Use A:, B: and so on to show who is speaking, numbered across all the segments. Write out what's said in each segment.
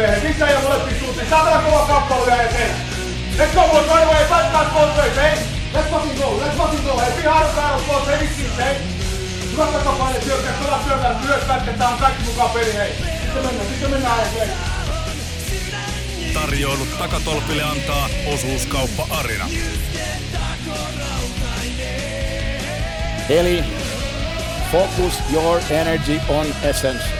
A: Miehet, missä ei molempiin suuntiin? Saatana kova kappale vielä eteen. Let's go, boys, right away. Fight that both ways, hey? Let's fucking go, let's fucking go. Hey, be hard battle, boys, hey, vittiin, hey? Hyvät takapaine syökkää, pelaa syökkää, myös pätketään, kaikki mukaan peli, hei. Sitten mennään, sitten mennään, hei.
B: Tarjoilut takatolpille antaa osuuskauppa Arina.
C: Eli focus your energy on essence.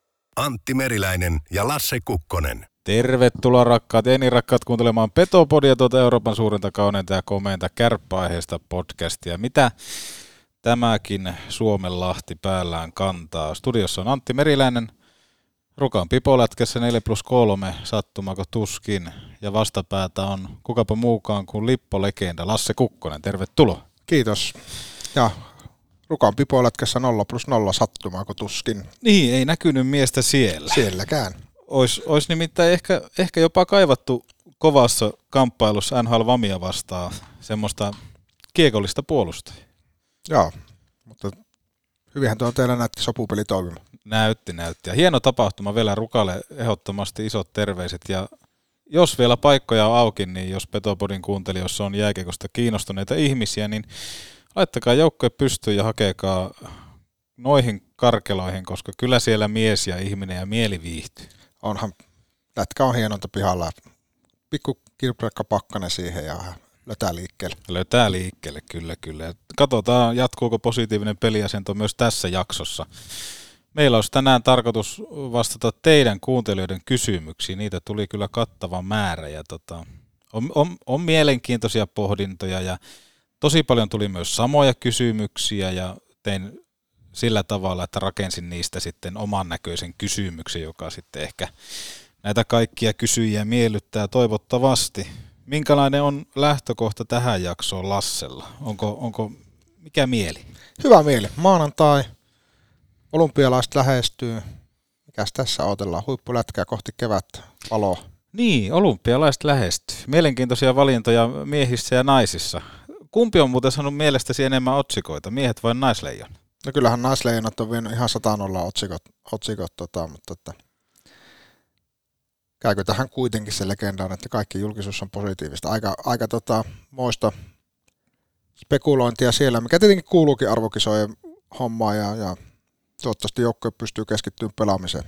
B: Antti Meriläinen ja Lasse Kukkonen.
D: Tervetuloa rakkaat ja niin rakkaat kuuntelemaan Petopodia tuota Euroopan suurinta kauneinta ja komeinta kärppäaiheesta podcastia. Mitä tämäkin Suomen lahti päällään kantaa? Studiossa on Antti Meriläinen, Rukan pipolätkässä 4 plus 3, sattumako tuskin. Ja vastapäätä on kukapa muukaan kuin Lippo-legenda Lasse Kukkonen. Tervetuloa.
E: Kiitos. Ja Rukan pipolätkässä 0 plus 0 sattumaako tuskin
D: Niin, ei näkynyt miestä siellä.
E: sielläkään.
D: Olisi, olisi nimittäin ehkä, ehkä jopa kaivattu kovassa kamppailussa NHL Vamia vastaan semmoista kiekollista puolustajaa.
E: Joo, mutta hyvinhän tuo teillä näytti sopupeli toimimaan.
D: Näytti, näytti. Ja hieno tapahtuma vielä Rukalle ehdottomasti isot terveiset. Ja jos vielä paikkoja on auki, niin jos Petopodin kuuntelijoissa on jääkiekosta kiinnostuneita ihmisiä, niin laittakaa joukkoja pystyyn ja hakekaa noihin karkeloihin, koska kyllä siellä mies ja ihminen ja mieli viihtyy.
E: Onhan, lätkä on hienonta pihalla. Pikku kirprekka pakkanen siihen ja lötää liikkeelle.
D: Löytää liikkeelle, kyllä, kyllä. Katsotaan, jatkuuko positiivinen peliasento myös tässä jaksossa. Meillä olisi tänään tarkoitus vastata teidän kuuntelijoiden kysymyksiin. Niitä tuli kyllä kattava määrä ja tota, on, on, on mielenkiintoisia pohdintoja ja tosi paljon tuli myös samoja kysymyksiä ja tein sillä tavalla, että rakensin niistä sitten oman näköisen kysymyksen, joka sitten ehkä näitä kaikkia kysyjiä miellyttää toivottavasti. Minkälainen on lähtökohta tähän jaksoon Lassella? Onko, onko mikä mieli?
E: Hyvä mieli. Maanantai. Olympialaiset lähestyy. Mikäs tässä odotellaan? Huippulätkää kohti kevättä. Valo.
D: Niin, olympialaiset lähestyy. Mielenkiintoisia valintoja miehissä ja naisissa. Kumpi on muuten saanut mielestäsi enemmän otsikoita, miehet vai naisleijon?
E: No kyllähän naisleijonat on vienyt ihan satanolla otsikot, otsikot tota, mutta että käykö tähän kuitenkin se legendaan, että kaikki julkisuus on positiivista. Aika, aika tota, moista spekulointia siellä, mikä tietenkin kuuluukin arvokisojen hommaan ja, ja toivottavasti joukkue pystyy keskittymään pelaamiseen.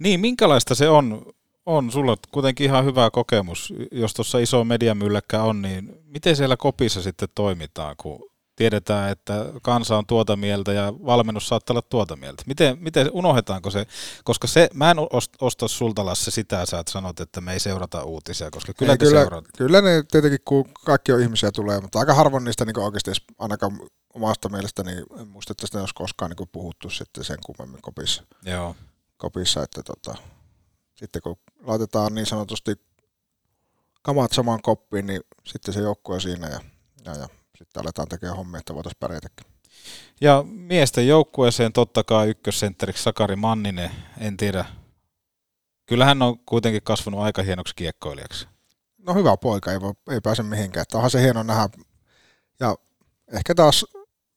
D: Niin, minkälaista se on? On sulla kuitenkin ihan hyvä kokemus, jos tuossa iso mediamylläkkä on, niin miten siellä kopissa sitten toimitaan, kun tiedetään, että kansa on tuota mieltä ja valmennus saattaa olla tuota mieltä. Miten, miten unohdetaanko se, koska se, mä en ost- osta sulta Lasse sitä, sä et sanot, että me ei seurata uutisia, koska kyllä
E: Ei,
D: te
E: kyllä, kyllä ne tietenkin, kun kaikki on ihmisiä tulee, mutta aika harvoin niistä niin oikeasti ainakaan omasta mielestäni, en muista, että sitä olisi koskaan niin puhuttu sitten sen kummemmin kopissa.
D: Joo.
E: kopissa, että tota, sitten kun laitetaan niin sanotusti kamat samaan koppiin, niin sitten se joukkue siinä ja, ja, ja sitten aletaan tekemään hommia, että voitaisiin pärjätäkin.
D: Ja miesten joukkueeseen totta kai ykkössentteriksi Sakari Manninen, en tiedä. Kyllä hän on kuitenkin kasvanut aika hienoksi kiekkoilijaksi.
E: No hyvä poika, ei, voi, ei pääse mihinkään. Että onhan se hieno nähdä. Ja ehkä taas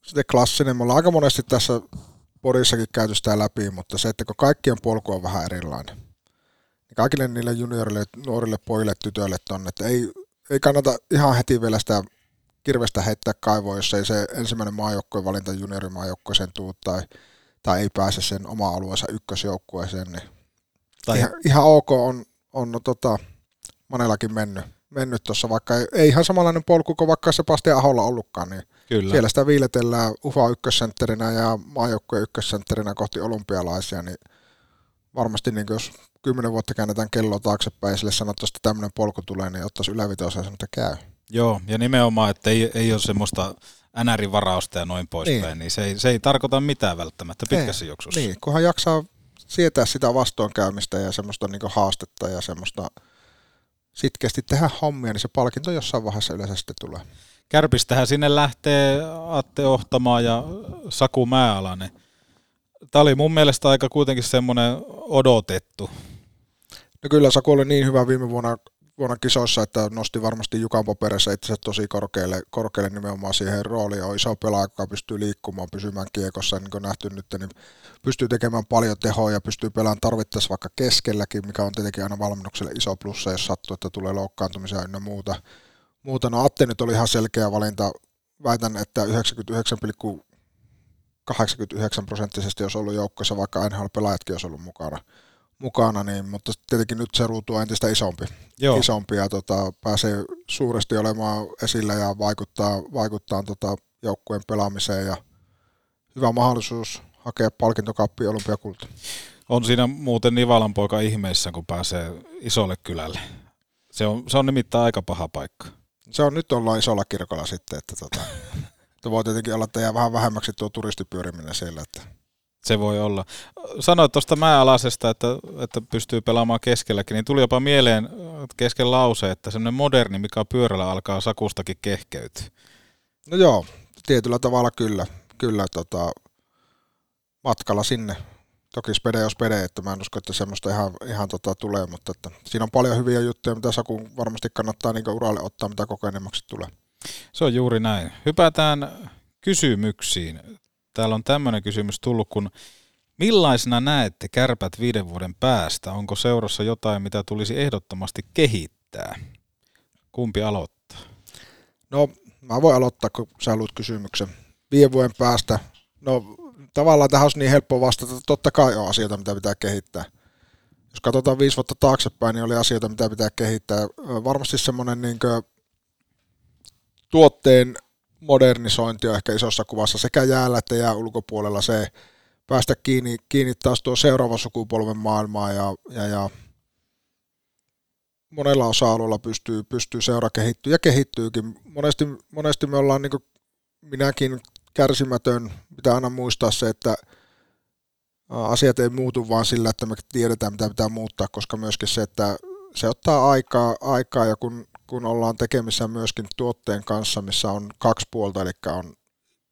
E: sitten klassinen, me ollaan aika monesti tässä Porissakin käyty sitä läpi, mutta se, että kun kaikkien polku on vähän erilainen, kaikille niille juniorille, nuorille pojille, tytöille tonne, että ei, ei kannata ihan heti vielä sitä kirvestä heittää kaivoon, jos ei se ensimmäinen maajoukkueen valinta juniorimaajoukkueeseen tuu tai, tai ei pääse sen oma alueensa ykkösjoukkueeseen, niin
D: Tai
E: ihan, ihan ok on, on no, tota, Manellakin mennyt, mennyt tuossa, vaikka ei, ei ihan samanlainen polku kuin vaikka Sebastian Aholla ollutkaan, niin
D: Kyllä.
E: siellä sitä viiletellään UFA ykkössentterinä ja maajoukkueen ykkössentterinä kohti olympialaisia, niin varmasti niin jos kymmenen vuotta käännetään kelloa taaksepäin ja sille sanottaisiin, että tämmöinen polku tulee, niin ottaisi ylävitoisen ja sanoa, että käy.
D: Joo, ja nimenomaan, että ei, ei ole semmoista NR-varausta ja noin poispäin, niin, niin se, ei, se ei tarkoita mitään välttämättä pitkässä
E: Ei,
D: juoksussa.
E: Niin, kunhan jaksaa sietää sitä vastoinkäymistä ja semmoista niin haastetta ja semmoista sitkeästi tehdä hommia, niin se palkinto jossain vaiheessa yleensä sitten tulee.
D: Kärpistähän sinne lähtee Atte Ohtamaa ja Saku Määalainen. Tämä oli mun mielestä aika kuitenkin semmoinen odotettu.
E: No kyllä Saku oli niin hyvä viime vuonna, vuonna kisoissa, että nosti varmasti Jukan paperissa itse tosi korkealle, korkealle nimenomaan siihen rooliin. On iso pelaaja, joka pystyy liikkumaan, pysymään kiekossa, niin kuin nähty nyt, niin pystyy tekemään paljon tehoa ja pystyy pelaamaan tarvittaessa vaikka keskelläkin, mikä on tietenkin aina valmennukselle iso plussa, jos sattuu, että tulee loukkaantumisia ynnä muuta. muuta. No Atte nyt oli ihan selkeä valinta. Väitän, että 99,89 prosenttisesti jos ollut joukkoissa, vaikka NHL-pelaajatkin olisi ollut mukana mukana, niin, mutta tietenkin nyt se ruutu on entistä isompi,
D: Joo.
E: isompi ja tota, pääsee suuresti olemaan esillä ja vaikuttaa, vaikuttaa tota, joukkueen pelaamiseen ja hyvä mahdollisuus hakea palkintokappi olympiakulta.
D: On siinä muuten Nivalan poika ihmeessä, kun pääsee isolle kylälle. Se on, se on nimittäin aika paha paikka.
E: Se on nyt ollaan isolla kirkolla sitten, että tota, voi tietenkin olla, että jää vähän vähemmäksi tuo turistipyöriminen siellä, että
D: Se voi olla. Sanoit tuosta määalasesta, että, että pystyy pelaamaan keskelläkin, niin tuli jopa mieleen kesken lause, että semmoinen moderni, mikä on pyörällä, alkaa sakustakin kehkeytyä.
E: No joo, tietyllä tavalla kyllä, kyllä tota, matkalla sinne. Toki spede jos spede, että mä en usko, että semmoista ihan, ihan tota tulee, mutta että siinä on paljon hyviä juttuja, mitä Sakun varmasti kannattaa niin uralle ottaa, mitä kokeneemmaksi tulee.
D: Se on juuri näin. Hypätään kysymyksiin. Täällä on tämmöinen kysymys tullut, kun millaisena näette kärpät viiden vuoden päästä? Onko seurassa jotain, mitä tulisi ehdottomasti kehittää? Kumpi aloittaa?
E: No, mä voin aloittaa, kun sä haluat kysymyksen. Viiden vuoden päästä, no tavallaan tähän olisi niin helppo vastata, että totta kai on asioita, mitä pitää kehittää. Jos katsotaan viisi vuotta taaksepäin, niin oli asioita, mitä pitää kehittää. Varmasti semmoinen niin tuotteen modernisointi on ehkä isossa kuvassa sekä jäällä että jää ulkopuolella se päästä kiinni, kiinni taas tuo seuraavan sukupolven maailmaan ja, ja, ja monella osa-alueella pystyy, pystyy seura kehittyä ja kehittyykin. Monesti, monesti me ollaan, niin kuin minäkin, kärsimätön. Pitää aina muistaa se, että asiat ei muutu vaan sillä, että me tiedetään, mitä pitää muuttaa, koska myöskin se, että se ottaa aikaa, aikaa ja kun, kun ollaan tekemissä myöskin tuotteen kanssa, missä on kaksi puolta, eli on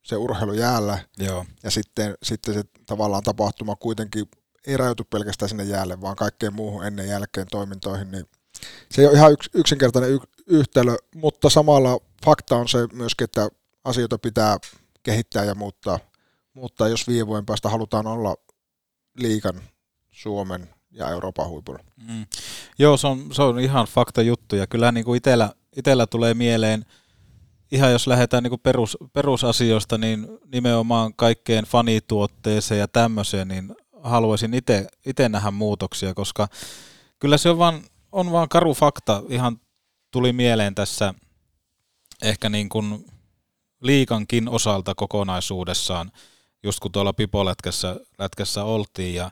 E: se urheilu jäällä
D: Joo.
E: ja sitten, sitten se tavallaan tapahtuma kuitenkin ei rajoitu pelkästään sinne jäälle, vaan kaikkeen muuhun ennen jälkeen toimintoihin, niin se ei ole ihan yks, yksinkertainen y- yhtälö, mutta samalla fakta on se myöskin, että asioita pitää kehittää ja muuttaa, muuttaa jos viiden vuoden päästä halutaan olla liikan, Suomen ja Euroopan huipulla.
D: Mm. Joo, se on, se on ihan fakta juttu ja kyllä niin kuin itellä, itellä tulee mieleen, ihan jos lähdetään niin kuin perus, perusasioista, niin nimenomaan kaikkeen fanituotteeseen ja tämmöiseen, niin haluaisin itse nähdä muutoksia, koska kyllä se on vaan, on vaan karu fakta, ihan tuli mieleen tässä ehkä niin kuin liikankin osalta kokonaisuudessaan, just kun tuolla Pipolätkässä lätkässä oltiin ja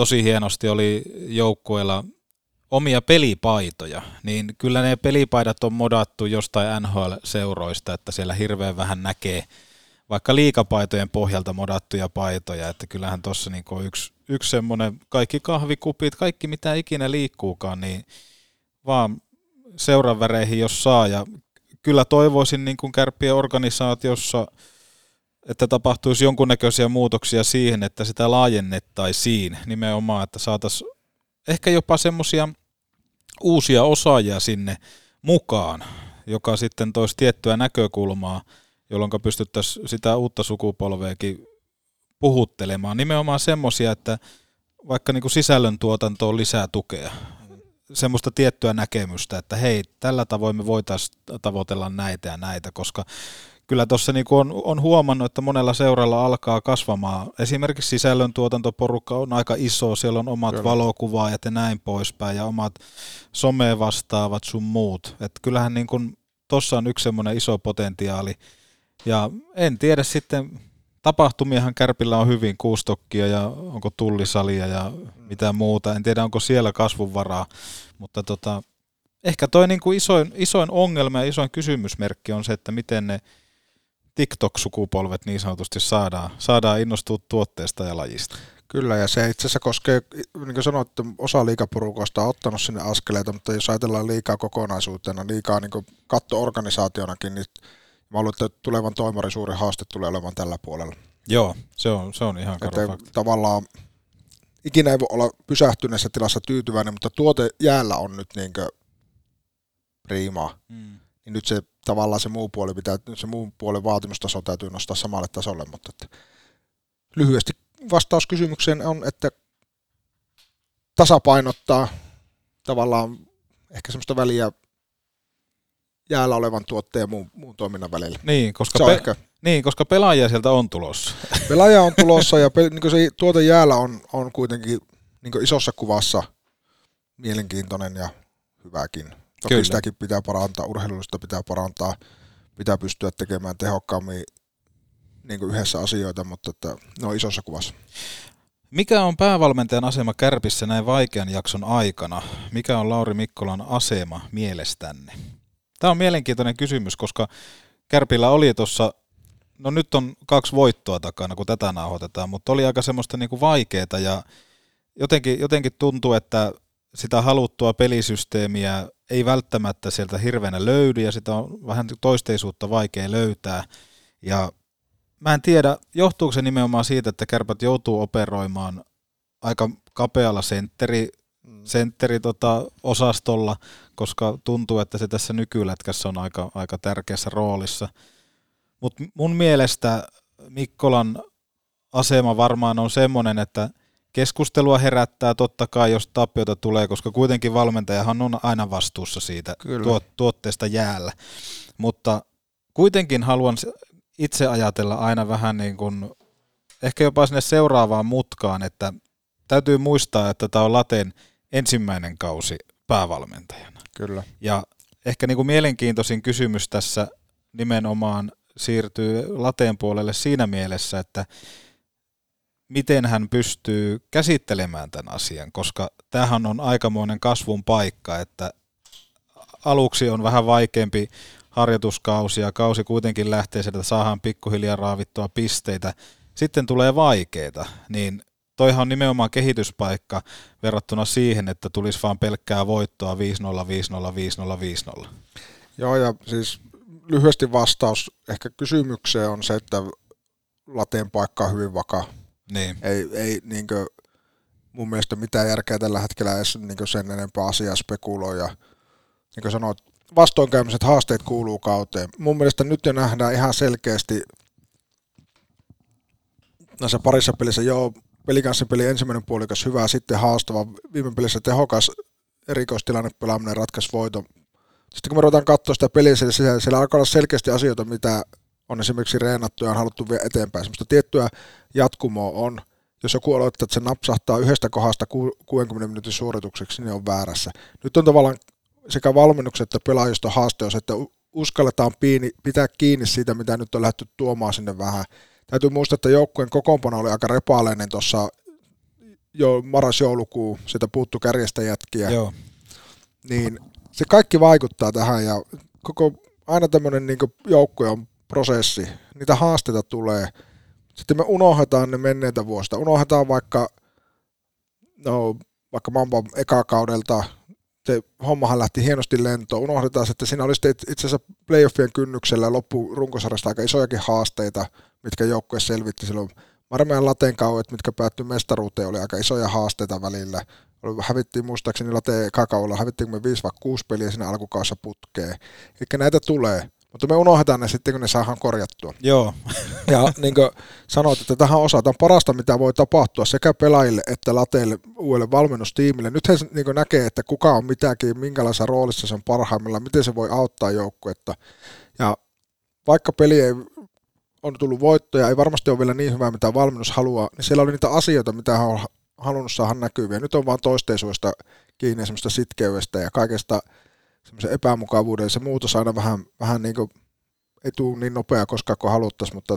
D: tosi hienosti oli joukkueella omia pelipaitoja, niin kyllä ne pelipaidat on modattu jostain NHL-seuroista, että siellä hirveän vähän näkee vaikka liikapaitojen pohjalta modattuja paitoja, että kyllähän tuossa niin on yksi, yksi semmoinen, kaikki kahvikupit, kaikki mitä ikinä liikkuukaan, niin vaan seuran väreihin jos saa, ja kyllä toivoisin niin kuin kärppien organisaatiossa, että tapahtuisi jonkunnäköisiä muutoksia siihen, että sitä laajennettaisiin nimenomaan, että saataisiin ehkä jopa semmoisia uusia osaajia sinne mukaan, joka sitten toisi tiettyä näkökulmaa, jolloin pystyttäisiin sitä uutta sukupolveakin puhuttelemaan. Nimenomaan semmoisia, että vaikka niin kuin sisällöntuotantoon lisää tukea, semmoista tiettyä näkemystä, että hei, tällä tavoin me voitaisiin tavoitella näitä ja näitä, koska kyllä tuossa niinku on, on huomannut, että monella seuralla alkaa kasvamaan. Esimerkiksi sisällöntuotantoporukka on aika iso, siellä on omat kyllä. valokuvaajat ja näin poispäin, ja omat some vastaavat sun muut. Et kyllähän niinku, tuossa on yksi semmoinen iso potentiaali. Ja en tiedä sitten, tapahtumiahan Kärpillä on hyvin, kuustokkia ja onko tullisalia ja mitä muuta. En tiedä, onko siellä kasvunvaraa, mutta tota, ehkä toi niin kuin isoin, isoin ongelma ja isoin kysymysmerkki on se, että miten ne TikTok-sukupolvet niin sanotusti saadaan, saadaan innostua tuotteesta ja lajista.
E: Kyllä, ja se itse asiassa koskee, niin kuin sanoit, että osa liikaporukoista on ottanut sinne askeleita, mutta jos ajatellaan liikaa kokonaisuutena, liikaa niin katto-organisaationakin, niin mä luulen, että tulevan toimarin suuri haaste tulee olemaan tällä puolella.
D: Joo, se on, se on ihan
E: että Tavallaan ikinä ei voi olla pysähtyneessä tilassa tyytyväinen, mutta tuote jäällä on nyt niin priimaa. Mm. Niin nyt se tavallaan se muu puoli pitää, se muun puolen vaatimustaso täytyy nostaa samalle tasolle, mutta että lyhyesti vastaus kysymykseen on, että tasapainottaa tavallaan ehkä semmoista väliä jäällä olevan tuotteen ja muun, muun toiminnan välillä.
D: Niin, koska, pe- ehkä... niin, koska pelaajia sieltä on tulossa.
E: Pelaaja on tulossa ja pe- niin se tuote jäällä on, on kuitenkin niin isossa kuvassa mielenkiintoinen ja hyväkin. Toki Kyllä. sitäkin pitää parantaa, urheilullista pitää parantaa, pitää pystyä tekemään tehokkaammin niin yhdessä asioita, mutta että ne on isossa kuvassa.
D: Mikä on päävalmentajan asema Kärpissä näin vaikean jakson aikana? Mikä on Lauri Mikkolan asema mielestänne? Tämä on mielenkiintoinen kysymys, koska Kärpillä oli tuossa, no nyt on kaksi voittoa takana, kun tätä nauhoitetaan, mutta oli aika semmoista niinku vaikeaa ja jotenkin, jotenkin tuntuu, että sitä haluttua pelisysteemiä ei välttämättä sieltä hirveänä löydy ja sitä on vähän toisteisuutta vaikea löytää. Ja mä en tiedä, johtuuko se nimenomaan siitä, että kärpät joutuu operoimaan aika kapealla sentteri, mm. sentteri tota, osastolla, koska tuntuu, että se tässä nykylätkässä on aika, aika tärkeässä roolissa. Mutta mun mielestä Mikkolan asema varmaan on semmoinen, että keskustelua herättää totta kai, jos tappiota tulee, koska kuitenkin valmentajahan on aina vastuussa siitä tuot, tuotteesta jäällä. Mutta kuitenkin haluan itse ajatella aina vähän niin kuin, ehkä jopa sinne seuraavaan mutkaan, että täytyy muistaa, että tämä on Laten ensimmäinen kausi päävalmentajana.
E: Kyllä.
D: Ja ehkä niin kuin mielenkiintoisin kysymys tässä nimenomaan siirtyy Lateen puolelle siinä mielessä, että miten hän pystyy käsittelemään tämän asian, koska tämähän on aikamoinen kasvun paikka, että aluksi on vähän vaikeampi harjoituskausi ja kausi kuitenkin lähtee sieltä, että saadaan pikkuhiljaa raavittua pisteitä. Sitten tulee vaikeita, niin toihan on nimenomaan kehityspaikka verrattuna siihen, että tulisi vaan pelkkää voittoa 5-0, 5-0, 5-0, 5-0.
E: Joo, ja siis lyhyesti vastaus ehkä kysymykseen on se, että lateen paikka on hyvin vakaa.
D: Niin.
E: Ei, ei niin kuin, mun mielestä mitään järkeä tällä hetkellä edes niin sen enempää asiaa spekuloida. Niin kuin sanoit, vastoinkäymiset haasteet kuuluu kauteen. Mun mielestä nyt jo nähdään ihan selkeästi näissä parissa pelissä, joo, peli ensimmäinen puolikas hyvä, sitten haastava, viime pelissä tehokas erikoistilanne pelaaminen ratkaisi voiton. Sitten kun me ruvetaan katsoa sitä peliä, siellä, siellä alkaa olla selkeästi asioita, mitä on esimerkiksi reenattu ja on haluttu vielä eteenpäin. Semmoista tiettyä jatkumoa on. Jos joku aloittaa, että se napsahtaa yhdestä kohdasta 60 minuutin suoritukseksi, niin on väärässä. Nyt on tavallaan sekä valmennukset että pelaajista haaste on se, että uskalletaan piini, pitää kiinni siitä, mitä nyt on lähdetty tuomaan sinne vähän. Täytyy muistaa, että joukkueen kokoonpano oli aika repaaleinen tuossa jo maras-joulukuu, sitä puuttu kärjestä jätkiä.
D: Joo.
E: Niin se kaikki vaikuttaa tähän ja koko, aina tämmöinen niin joukkue on prosessi, niitä haasteita tulee. Sitten me unohdetaan ne menneitä vuosista. Unohdetaan vaikka, no, vaikka Mamba eka kaudelta, se hommahan lähti hienosti lentoon. Unohdetaan, että siinä oli itse asiassa playoffien kynnyksellä loppu runkosarjasta aika isojakin haasteita, mitkä joukkue selvitti silloin. Marmean lateen kauet, mitkä päättyi mestaruuteen, oli aika isoja haasteita välillä. Hävittiin muistaakseni lateen kakaulla, hävittiin me 5 vai 6 peliä siinä alkukaudessa putkeen. Eli näitä tulee. Mutta me unohdetaan ne sitten, kun ne saadaan korjattua.
D: Joo.
E: ja niin kuin sanoit, että tähän osataan parasta, mitä voi tapahtua sekä pelaajille että lateille uudelle valmennustiimille. Nyt he niin näkee, että kuka on mitäkin, minkälaisessa roolissa se on parhaimmillaan, miten se voi auttaa joukkuetta. Ja vaikka peli ei on tullut voittoja, ei varmasti ole vielä niin hyvä, mitä valmennus haluaa, niin siellä oli niitä asioita, mitä hän on halunnut saada näkyviä. Nyt on vaan toisteisuudesta kiinni, semmoista sitkeydestä ja kaikesta semmoisen epämukavuuden. Se muutos aina vähän, vähän niin kuin, ei tule niin nopea koskaan kuin haluttaisiin, mutta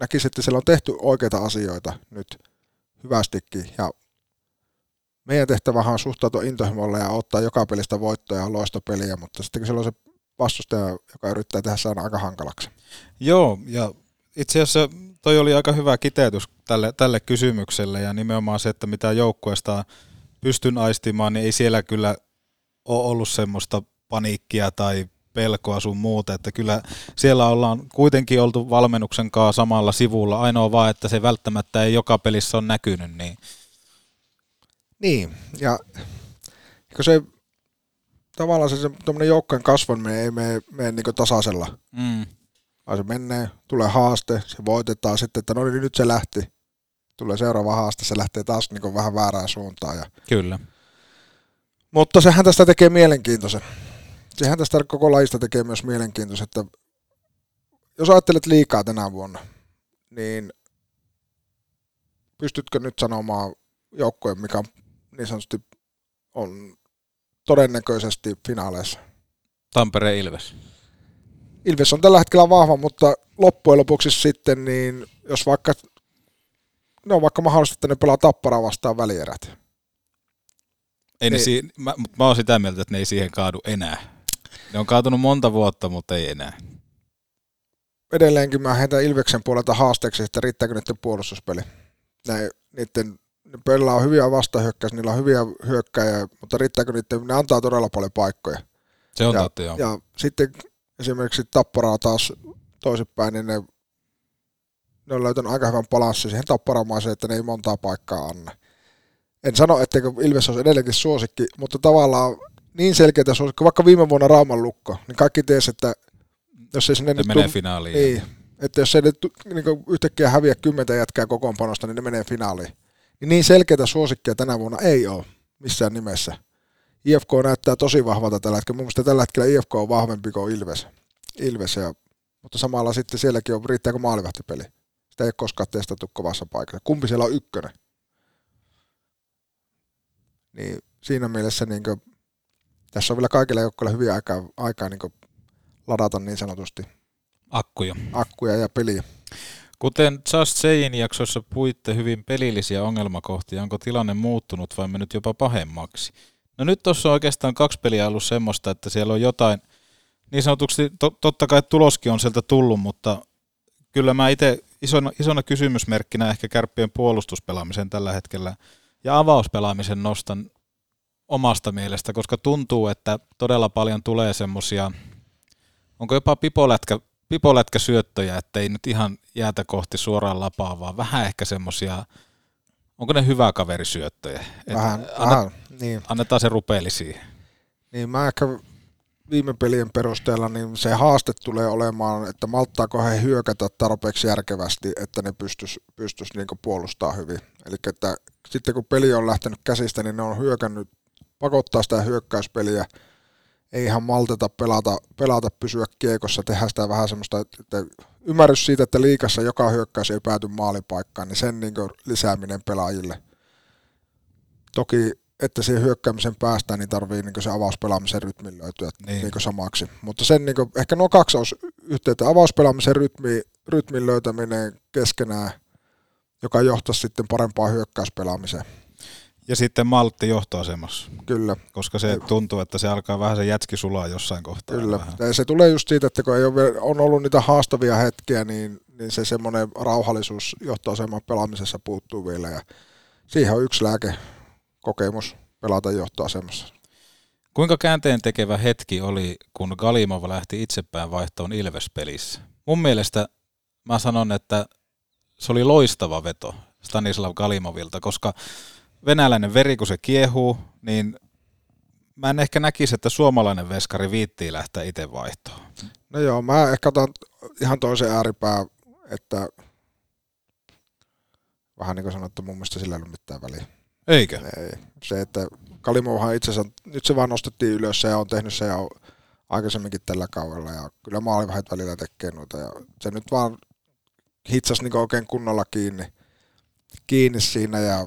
E: näkisin, että siellä on tehty oikeita asioita nyt hyvästikin ja meidän tehtävähän on suhtautua intohimolla ja ottaa joka pelistä voittoja ja loistopeliä, mutta sitten kun siellä on se vastustaja, joka yrittää tehdä sen aika hankalaksi.
D: Joo, ja itse asiassa toi oli aika hyvä kiteytys tälle, tälle kysymykselle ja nimenomaan se, että mitä joukkueesta pystyn aistimaan, niin ei siellä kyllä ole ollut semmoista paniikkia tai pelkoa sun muuta, että kyllä siellä ollaan kuitenkin oltu valmennuksen kanssa samalla sivulla, ainoa vaan, että se välttämättä ei joka pelissä on näkynyt, niin
E: Niin, ja kun se tavallaan se, se joukkojen kasvaminen ei mene, mene niin tasaisella,
D: mm,
E: vaan se menee, tulee haaste, se voitetaan sitten, että no niin nyt se lähti, tulee seuraava haaste, se lähtee taas niin vähän väärään suuntaan. Ja...
D: kyllä.
E: Mutta sehän tästä tekee mielenkiintoisen. Sehän tästä koko lajista tekee myös mielenkiintoisen, että jos ajattelet liikaa tänä vuonna, niin pystytkö nyt sanomaan joukkojen, mikä niin sanotusti on todennäköisesti finaaleissa?
D: Tampere Ilves.
E: Ilves on tällä hetkellä vahva, mutta loppujen lopuksi sitten, niin jos vaikka, ne on vaikka mahdollista, että ne pelaa tapparaa vastaan välierät.
D: Ei ne
E: Ei.
D: si- mä, mä oon sitä mieltä, että ne ei siihen kaadu enää. Ne on kaatunut monta vuotta, mutta ei enää.
E: Edelleenkin mä heitän Ilveksen puolelta haasteeksi, että riittääkö niiden puolustuspeli. Ne, niiden, ne pelaa hyviä vastahyökkäys, niillä on hyviä hyökkäjiä, mutta riittääkö niiden, ne antaa todella paljon paikkoja.
D: Se on
E: ja,
D: totta, joo.
E: ja sitten esimerkiksi Tapparaa taas toisinpäin, niin ne, ne on löytänyt aika hyvän balanssin siihen tapparamaiseen, että ne ei montaa paikkaa anna. En sano, etteikö Ilves olisi edelleenkin suosikki, mutta tavallaan niin selkeitä suosikki, vaikka viime vuonna Rauman lukko, niin kaikki ties, että jos ei sinne
D: Ne
E: nyt
D: menee
E: tuu-
D: finaaliin.
E: niin, että jos ei ne tu- niin yhtäkkiä häviä kymmentä jätkää kokoonpanosta, niin ne menee finaaliin. Niin, niin selkeitä suosikkia tänä vuonna ei ole missään nimessä. IFK näyttää tosi vahvalta tällä hetkellä. Mun mielestä tällä hetkellä IFK on vahvempi kuin Ilves. Ilves ja, mutta samalla sitten sielläkin on, riittääkö maalivahtipeli. Sitä ei ole koskaan testattu kovassa paikassa. Kumpi siellä on ykkönen? Niin siinä mielessä niin kuin, tässä on vielä kaikilla joukkoilla hyviä aikaa, aikaa niin ladata niin sanotusti
D: Akkuja.
E: akkuja ja peliä.
D: Kuten Just Sayin jaksossa puitte hyvin pelillisiä ongelmakohtia, onko tilanne muuttunut vai mennyt jopa pahemmaksi? No nyt tuossa on oikeastaan kaksi peliä ollut semmoista, että siellä on jotain, niin sanotuksi, to, totta kai tuloskin on sieltä tullut, mutta kyllä mä itse isona, isona kysymysmerkkinä ehkä kärppien puolustuspelaamisen tällä hetkellä ja avauspelaamisen nostan omasta mielestä, koska tuntuu, että todella paljon tulee semmosia, onko jopa pipolätkä, pipolätkäsyöttöjä, että ei nyt ihan jäätä kohti suoraan lapaa, vaan vähän ehkä semmosia, onko ne hyvä kaverisyöttöjä? Et
E: Vähän,
D: anna,
E: vähän niin.
D: Annetaan se rupeeli siihen.
E: niin mä ehkä viime pelien perusteella niin se haaste tulee olemaan, että malttaako he hyökätä tarpeeksi järkevästi, että ne pystyis, pystyis niin puolustaa hyvin. Eli että sitten kun peli on lähtenyt käsistä, niin ne on hyökännyt, pakottaa sitä hyökkäyspeliä, ei ihan malteta pelata, pelata pysyä kiekossa, tehdä sitä vähän semmoista, että ymmärrys siitä, että liikassa joka hyökkäys ei pääty maalipaikkaan, niin sen niin lisääminen pelaajille. Toki, että siihen hyökkäämisen päästään, niin tarvii niin se avauspelaamisen rytmin löytyä
D: Niin.
E: niin. Samaksi. Mutta sen, niin kuin, ehkä nuo kaksi olisi yhteyttä. Avauspelaamisen rytmi, rytmin löytäminen keskenään, joka johtaisi sitten parempaan hyökkäyspelaamiseen.
D: Ja sitten maltti johtoasemassa,
E: Kyllä,
D: koska se tuntuu, että se alkaa vähän se jätski sulaa jossain kohtaa.
E: kyllä. Ja se tulee just siitä, että kun ei ole, on ollut niitä haastavia hetkiä, niin, niin se semmoinen rauhallisuus johtoaseman pelaamisessa puuttuu vielä. Ja siihen on yksi lääke, kokemus pelata johtoasemassa.
D: Kuinka käänteen tekevä hetki oli, kun Galimov lähti itsepäin vaihtoon Ilves-pelissä? Mun mielestä mä sanon, että se oli loistava veto Stanislav Galimovilta, koska venäläinen veri, kun se kiehuu, niin mä en ehkä näkisi, että suomalainen veskari viittii lähteä itse vaihtoon.
E: No joo, mä ehkä otan ihan toisen ääripää, että vähän niin kuin sanottu, mun mielestä sillä ei ole mitään väliä.
D: Eikö?
E: Ei. Se, että Kalimovhan itse asiassa, nyt se vaan nostettiin ylös, se on tehnyt se ja aikaisemminkin tällä kaudella ja kyllä maalivahdet välillä tekee noita ja se nyt vaan hitsasi niin oikein kunnolla kiinni, kiinni siinä ja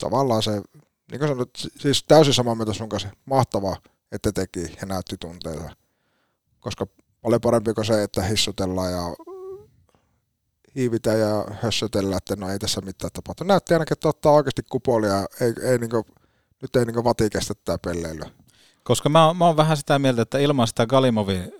E: tavallaan se, niin kuin sanot, siis täysin samaa mieltä sun kanssa, mahtavaa, että teki ja näytti tunteita, koska paljon parempi kuin se, että hissutellaan ja hiivitä ja hössötellä, että no ei tässä mitään tapahtu. Näytti ainakin, että ottaa oikeasti kupolia, ei, ei niin kuin, nyt ei niin vati kestä tämä pelleily.
D: Koska mä, mä oon vähän sitä mieltä, että ilman sitä Galimovin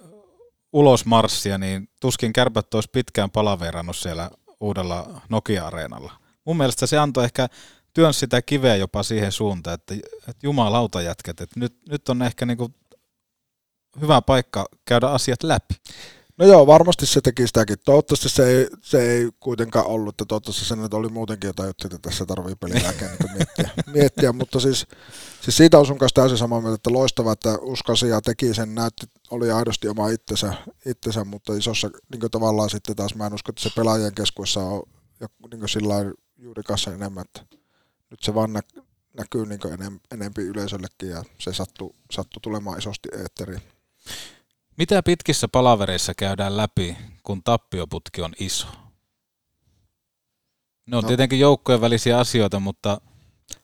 D: ulosmarssia, niin tuskin kärpät olisi pitkään palaverannut siellä uudella Nokia-areenalla. Mun mielestä se antoi ehkä työn sitä kiveä jopa siihen suuntaan, että, että jumalauta jätkät, että nyt, nyt on ehkä niin kuin hyvä paikka käydä asiat läpi.
E: No joo, varmasti se teki sitäkin. Toivottavasti se ei, se ei kuitenkaan ollut, että toivottavasti se nyt oli muutenkin jotain juttuja, että tässä tarvii pelin jälkeen niin miettiä, miettiä, mutta siis, siis, siitä on sun kanssa täysin samaa mieltä, että loistava, että uskasi ja teki sen, näytti, oli aidosti oma itsensä, itsensä mutta isossa niin tavallaan sitten taas mä en usko, että se pelaajien keskuudessa on niin sillä juuri kanssa enemmän, että nyt se vaan nä, näkyy niin enem, enempi yleisöllekin ja se sattuu, sattuu tulemaan isosti eetteriin.
D: Mitä pitkissä palavereissa käydään läpi, kun tappioputki on iso? Ne on no. tietenkin joukkojen välisiä asioita, mutta...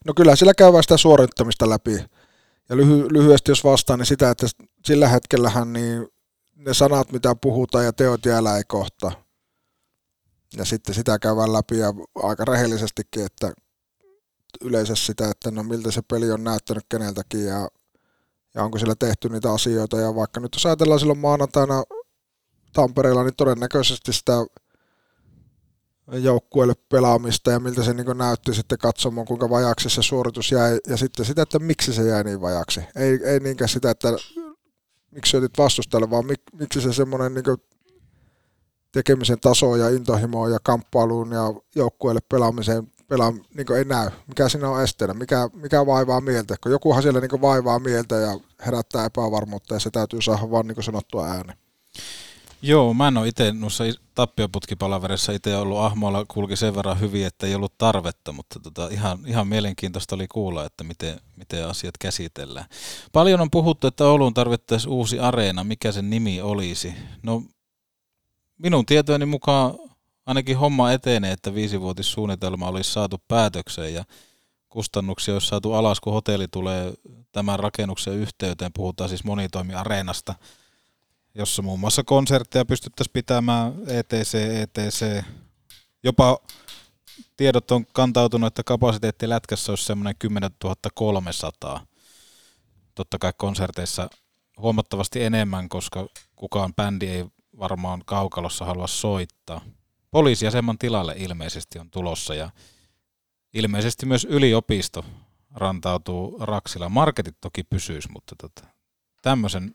E: No kyllä sillä käydään sitä suorittamista läpi. Ja lyhy- lyhyesti jos vastaan, niin sitä, että sillä hetkellähän niin ne sanat, mitä puhutaan ja teot jäällä ei kohta. Ja sitten sitä käydään läpi ja aika rehellisestikin, että yleensä sitä, että no miltä se peli on näyttänyt keneltäkin ja ja onko siellä tehty niitä asioita. Ja vaikka nyt jos ajatellaan silloin maanantaina Tampereella, niin todennäköisesti sitä joukkueelle pelaamista ja miltä se niin näytti sitten katsomaan, kuinka vajaksi se suoritus jäi ja sitten sitä, että miksi se jäi niin vajaksi. Ei, ei niinkään sitä, että miksi syötit vastustajalle, vaan mik, miksi se semmoinen niin tekemisen taso ja intohimo ja kamppailuun ja joukkueelle pelaamiseen pelaa, niin ei näy. Mikä siinä on esteenä? Mikä, mikä vaivaa mieltä? Kun jokuhan siellä niin vaivaa mieltä ja herättää epävarmuutta ja se täytyy saada vaan niin sanottua ääni.
D: Joo, mä en ole itse noissa tappioputkipalaverissa itse ollut ahmoilla kulki sen verran hyvin, että ei ollut tarvetta, mutta tota, ihan, ihan mielenkiintoista oli kuulla, että miten, miten asiat käsitellään. Paljon on puhuttu, että Ouluun tarvittaisiin uusi areena, mikä sen nimi olisi. No minun tietojeni mukaan ainakin homma etenee, että viisivuotissuunnitelma olisi saatu päätökseen ja kustannuksia olisi saatu alas, kun hotelli tulee tämän rakennuksen yhteyteen. Puhutaan siis monitoimiareenasta, jossa muun muassa konsertteja pystyttäisiin pitämään, ETC, ETC. Jopa tiedot on kantautunut, että kapasiteetti lätkässä olisi semmoinen 10 300. Totta kai konserteissa huomattavasti enemmän, koska kukaan bändi ei varmaan kaukalossa halua soittaa poliisiaseman tilalle ilmeisesti on tulossa ja ilmeisesti myös yliopisto rantautuu Raksilla. Marketit toki pysyisi, mutta tota, tämmöisen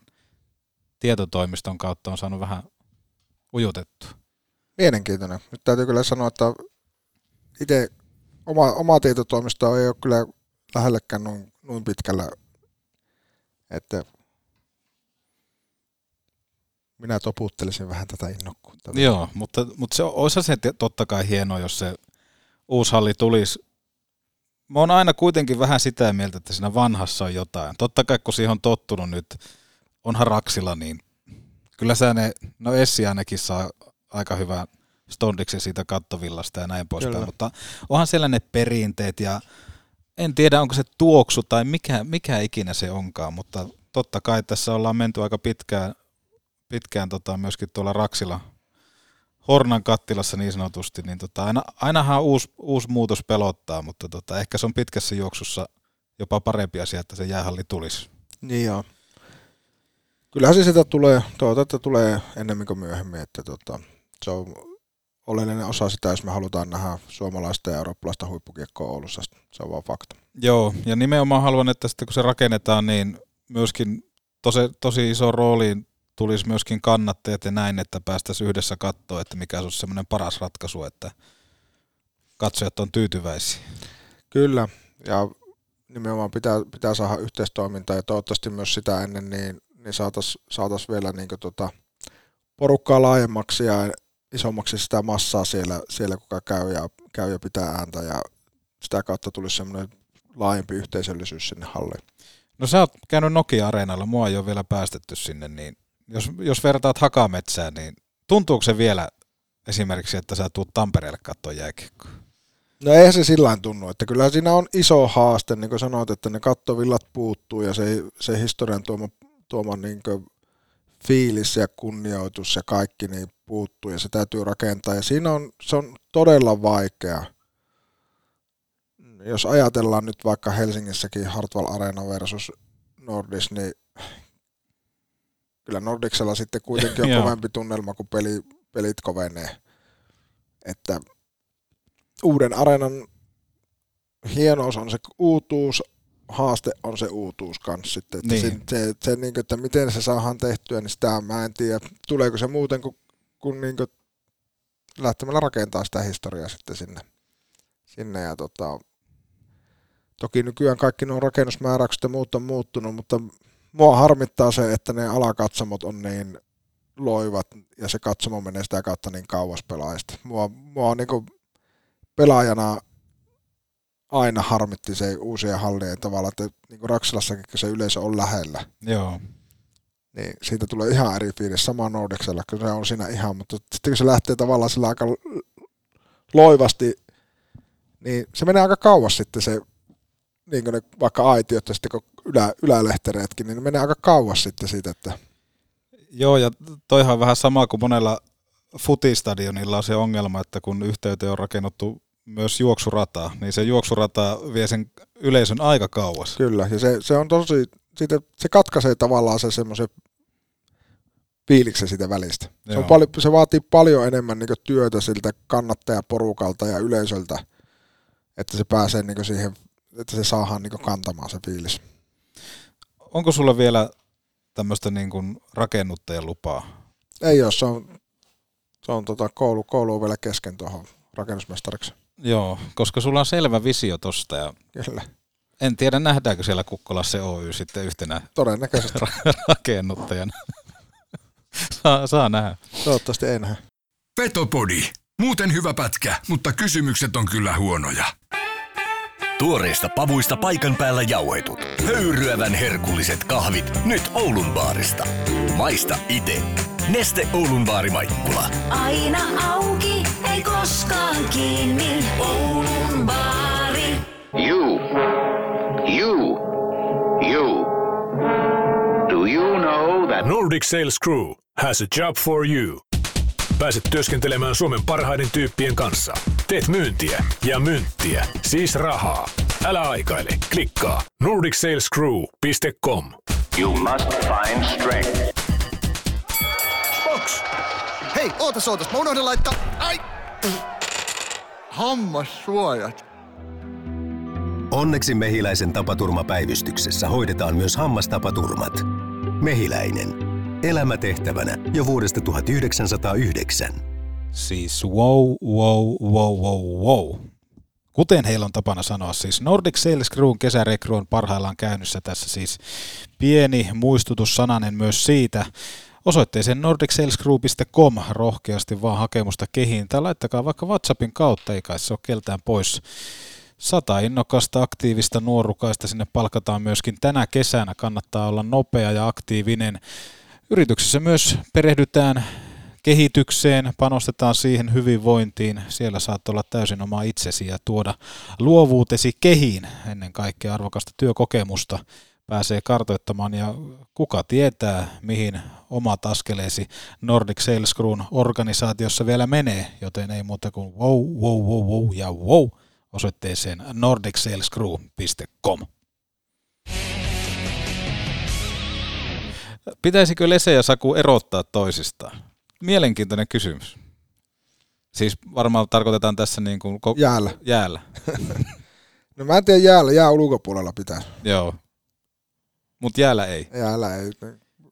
D: tietotoimiston kautta on saanut vähän ujutettu.
E: Mielenkiintoinen. Nyt täytyy kyllä sanoa, että itse oma, oma tietotoimisto ei ole kyllä lähellekään noin, noin pitkällä, että minä toputtelisin vähän tätä innokkuutta.
D: Joo, mutta, mutta se olisi se totta kai hienoa, jos se uusi halli tulisi. Mä oon aina kuitenkin vähän sitä mieltä, että siinä vanhassa on jotain. Totta kai kun siihen on tottunut nyt, onhan Raksilla, niin kyllä sä ne, no Essi ainakin saa aika hyvää stondiksi siitä kattovillasta ja näin poispäin, mutta onhan siellä ne perinteet ja en tiedä onko se tuoksu tai mikä, mikä ikinä se onkaan, mutta totta kai tässä ollaan menty aika pitkään pitkään tota, myöskin tuolla Raksilla Hornan kattilassa niin sanotusti, niin tota, aina, ainahan uusi, uusi muutos pelottaa, mutta tota, ehkä se on pitkässä juoksussa jopa parempi asia, että se jäähalli tulisi.
E: Niin joo. Kyllähän se sitä tulee, tuota, että tulee ennemmin kuin myöhemmin, että tota, se on oleellinen osa sitä, jos me halutaan nähdä suomalaista ja eurooppalaista huippukiekkoa Oulussa. Se on vaan fakta.
D: Joo, ja nimenomaan haluan, että sitten kun se rakennetaan, niin myöskin tosi, tosi iso rooliin tulisi myöskin kannattajat ja näin, että päästäisiin yhdessä katsoa, että mikä olisi semmoinen paras ratkaisu, että katsojat on tyytyväisiä.
E: Kyllä, ja nimenomaan pitää, pitää saada yhteistoimintaa ja toivottavasti myös sitä ennen niin, niin saataisiin saatais vielä niin tota, porukkaa laajemmaksi ja isommaksi sitä massaa siellä, siellä kuka käy ja, käy ja pitää ääntä ja sitä kautta tulisi semmoinen laajempi yhteisöllisyys sinne halliin.
D: No sä oot käynyt Nokia-areenalla, mua ei ole vielä päästetty sinne, niin jos, jos vertaat hakametsään, niin tuntuuko se vielä esimerkiksi, että sä tuut Tampereelle katsoa jääkiekkoa?
E: No eihän se sillä tunnu, että kyllä siinä on iso haaste, niin kuin sanoit, että ne kattovillat puuttuu ja se, se historian tuoma, tuoma niin fiilis ja kunnioitus ja kaikki niin puuttuu ja se täytyy rakentaa ja siinä on, se on todella vaikea. Jos ajatellaan nyt vaikka Helsingissäkin Hartwall Arena versus Nordis, niin kyllä Nordiksella sitten kuitenkin on kovempi tunnelma, kun peli, pelit kovenee. Että uuden areenan hienous on se uutuus, haaste on se uutuus kanssa sitten. Että niin. se, se, se niin kuin, että miten se saadaan tehtyä, niin sitä mä en tiedä. Tuleeko se muuten kuin, kuin, niin kuin lähtemällä rakentaa sitä historiaa sitten sinne. sinne ja tota, toki nykyään kaikki nuo rakennusmääräykset ja muut on muuttunut, mutta mua harmittaa se, että ne alakatsomot on niin loivat ja se katsomo menee sitä kautta niin kauas pelaajista. Mua, mua on niin pelaajana aina harmitti se uusien hallien tavalla, että niin kuin Raksilassakin se yleisö on lähellä.
D: Joo.
E: Niin siitä tulee ihan eri fiilis sama Nordeksella, kun se on siinä ihan, mutta sitten kun se lähtee tavallaan sillä aika loivasti, niin se menee aika kauas sitten se, niin kuin ne vaikka aitiot ja sitten kun ylä, ylälehtereetkin, niin ne menee aika kauas sitten siitä, että...
D: Joo, ja toihan on vähän sama kuin monella futistadionilla on se ongelma, että kun yhteyteen on rakennettu myös juoksurata, niin se juoksurata vie sen yleisön aika kauas.
E: Kyllä, ja se, se on tosi, siitä, se katkaisee tavallaan se semmoisen fiiliksen siitä välistä. Se, on paljon, se vaatii paljon enemmän niin työtä siltä kannattajaporukalta ja yleisöltä, että se pääsee niin siihen, että se saadaan niin kantamaan se fiilis.
D: Onko sulla vielä tämmöistä niin kuin rakennuttajan lupaa?
E: Ei ole, se on, se on tota koulu, koulu on vielä kesken tuohon rakennusmestariksi.
D: Joo, koska sulla on selvä visio tosta ja
E: Kyllä.
D: en tiedä nähdäänkö siellä Kukkolassa Oy sitten yhtenä
E: Todennäköisesti.
D: rakennuttajana. saa, saa nähdä.
E: Toivottavasti ei nähdä.
F: Petopodi. Muuten hyvä pätkä, mutta kysymykset on kyllä huonoja. Tuoreista pavuista paikan päällä jauhetut. Höyryävän herkulliset kahvit nyt Oulun baarista. Maista ite. Neste Oulun baari Maikkula.
G: Aina auki, ei koskaan kiinni. Oulun baari.
H: You. You. You. Do you know that
I: Nordic Sales Crew has a job for you. Pääset työskentelemään Suomen parhaiden tyyppien kanssa. Teet myyntiä ja myyntiä, siis rahaa. Älä aikaile, klikkaa nordicsalescrew.com.
H: you must find strength?
A: Box! Hei, ootas, ootas, mä unohdin laittaa... Ai! Hammassuojat.
F: Onneksi Mehiläisen tapaturmapäivystyksessä hoidetaan myös hammastapaturmat. Mehiläinen. Elämätehtävänä jo vuodesta 1909.
D: Siis wow, wow, wow, wow, wow. Kuten heillä on tapana sanoa, siis Nordic Sales Crewn kesärekry on parhaillaan käynnissä tässä siis pieni muistutus sananen myös siitä, osoitteeseen nordicsalescrew.com rohkeasti vaan hakemusta kehiin tai laittakaa vaikka WhatsAppin kautta, ei kai se ole keltään pois. Sata innokasta aktiivista nuorukaista sinne palkataan myöskin tänä kesänä. Kannattaa olla nopea ja aktiivinen. Yrityksessä myös perehdytään kehitykseen, panostetaan siihen hyvinvointiin. Siellä saat olla täysin oma itsesi ja tuoda luovuutesi kehiin. Ennen kaikkea arvokasta työkokemusta pääsee kartoittamaan ja kuka tietää, mihin omat askeleesi Nordic Sales Crewn organisaatiossa vielä menee, joten ei muuta kuin wow, wow, wow, wow ja wow osoitteeseen nordicsalescrew.com. Pitäisikö Lese ja Saku erottaa toisistaan? Mielenkiintoinen kysymys. Siis varmaan tarkoitetaan tässä niin kuin... Ko-
E: Jäällä.
D: Jäällä.
E: No mä en tiedä jäällä, jää ulkopuolella pitää.
D: Joo. Mutta jäällä ei.
E: Jäällä ei,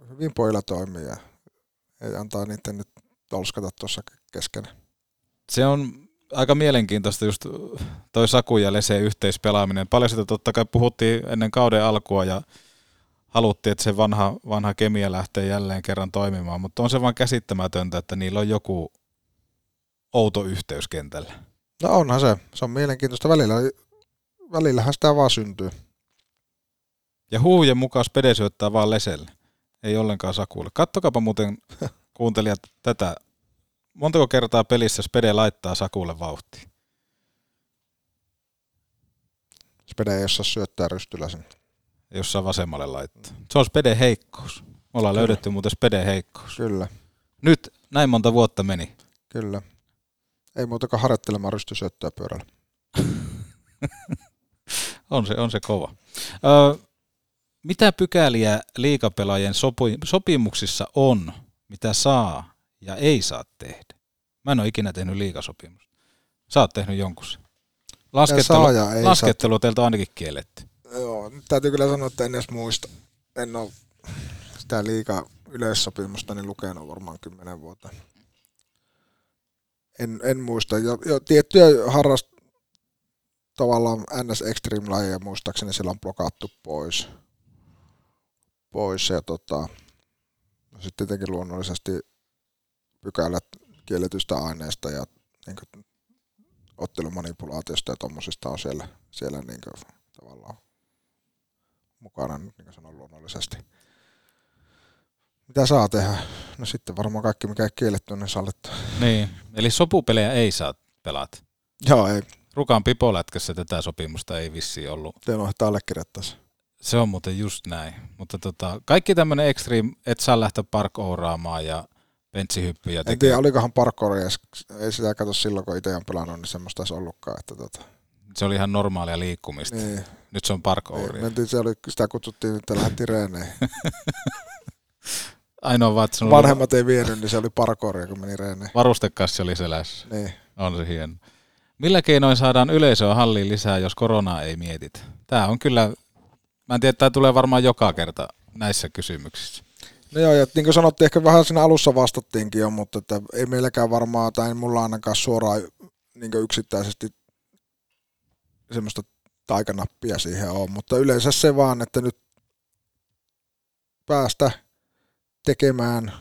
E: hyvin pojilla toimii ja ei antaa niiden nyt tolskata tuossa kesken.
D: Se on aika mielenkiintoista just toi Saku ja Lese yhteispelaaminen. Paljon sitä totta kai puhuttiin ennen kauden alkua ja haluttiin, että se vanha, vanha kemia lähtee jälleen kerran toimimaan, mutta on se vaan käsittämätöntä, että niillä on joku outo yhteys kentällä.
E: No onhan se, se on mielenkiintoista välillä. Välillähän sitä vaan syntyy.
D: Ja huujen mukaan Spede syöttää vaan Leselle. Ei ollenkaan Sakulle. Kattokapa muuten kuuntelijat tätä. Montako kertaa pelissä Spede laittaa Sakulle vauhtia?
E: Spede ei osaa syöttää rystyläsen.
D: Jossain vasemmalle laittaa. Se on Spede heikkous. Me ollaan
E: Kyllä.
D: löydetty muuten Spede heikkous.
E: Kyllä,
D: Nyt näin monta vuotta meni.
E: kyllä. Ei muuta kuin harjoittelemaan rystysyöttöä pyörällä.
D: On se, on se kova. Ö, mitä pykäliä liikapelaajien sopi, sopimuksissa on, mitä saa ja ei saa tehdä? Mä en ole ikinä tehnyt liikasopimusta. Sä oot tehnyt jonkun sen. Laskettelu,
E: saa ja ei
D: laskettelu teiltä on ainakin kielletty.
E: Joo, täytyy kyllä sanoa, että en edes muista. En ole sitä liikaa yleissopimusta niin lukenut varmaan kymmenen vuotta. En, en muista. Jo, jo tiettyjä harrast tavallaan NS Extreme-lajeja muistaakseni siellä on blokattu pois. Pois ja tota, no sitten tietenkin luonnollisesti pykälät kielletystä aineesta ja niin kuin, ottelumanipulaatiosta ja tommosista on siellä, siellä niin kuin, tavallaan mukana, niin kuin sanon luonnollisesti. Mitä saa tehdä? No sitten varmaan kaikki, mikä ei kielletty, on sallittu.
D: Niin, eli sopupelejä ei saa pelata.
E: Joo, ei.
D: Rukan pipolätkässä tätä sopimusta ei vissi ollut.
E: Te unohtaa allekirjoittaisi.
D: Se on muuten just näin. Mutta tota, kaikki tämmöinen extreme, et saa lähteä parkouraamaan ja pentsihyppyjä
E: En tiedä, olikohan parkouri edes, ei sitä katso silloin, kun itse on pelannut, niin semmoista olisi ollutkaan. Että tota,
D: Se oli ihan normaalia liikkumista.
E: niin,
D: Nyt se on parkouria.
E: niin, mentiin, se oli, sitä kutsuttiin, että lähdettiin reeneihin.
D: Ainoa vaan, että sun oli
E: Vanhemmat ei vienyt, niin se oli parkouria, kun meni reeneihin.
D: varustekassi oli selässä.
E: Niin.
D: On se hieno. Millä keinoin saadaan yleisöä halliin lisää, jos koronaa ei mietitä? Tämä on kyllä, mä en tiedä, tämä tulee varmaan joka kerta näissä kysymyksissä.
E: No joo, ja niin kuin sanottiin, ehkä vähän siinä alussa vastattiinkin jo, mutta että ei meilläkään varmaan, tai mulla ainakaan suoraan niin yksittäisesti semmoista taikanappia siihen on, mutta yleensä se vaan, että nyt päästä tekemään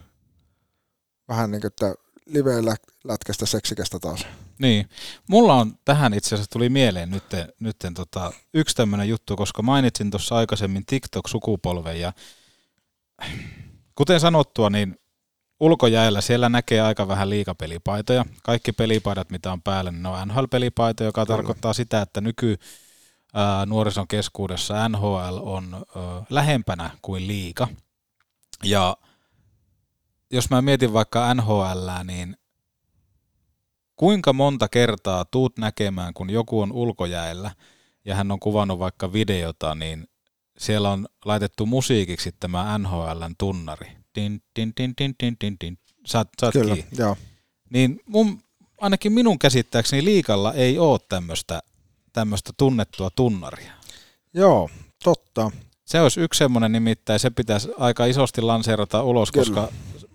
E: vähän niin kuin, että live-lätkästä seksikästä taas.
D: Niin, mulla on tähän itse asiassa tuli mieleen nyt, nytten tota, yksi tämmöinen juttu, koska mainitsin tuossa aikaisemmin TikTok-sukupolven ja kuten sanottua, niin ulkojäällä siellä näkee aika vähän liikapelipaitoja. Kaikki pelipaidat, mitä on päällä, niin ne on NHL-pelipaita, joka Kyllä. tarkoittaa sitä, että nyky ää, nuorison keskuudessa NHL on ää, lähempänä kuin liika. Ja jos mä mietin vaikka NHL, niin kuinka monta kertaa tuut näkemään, kun joku on ulkojäällä ja hän on kuvannut vaikka videota, niin siellä on laitettu musiikiksi tämä NHLn tunnari. Din. Saat, saat
E: Kyllä,
D: kiinni.
E: joo.
D: Niin mun, ainakin minun käsittääkseni liikalla ei ole tämmöistä tämmöistä tunnettua tunnaria.
E: Joo, totta.
D: Se olisi yksi semmoinen nimittäin, se pitäisi aika isosti lanseerata ulos,
E: Kyllä.
D: koska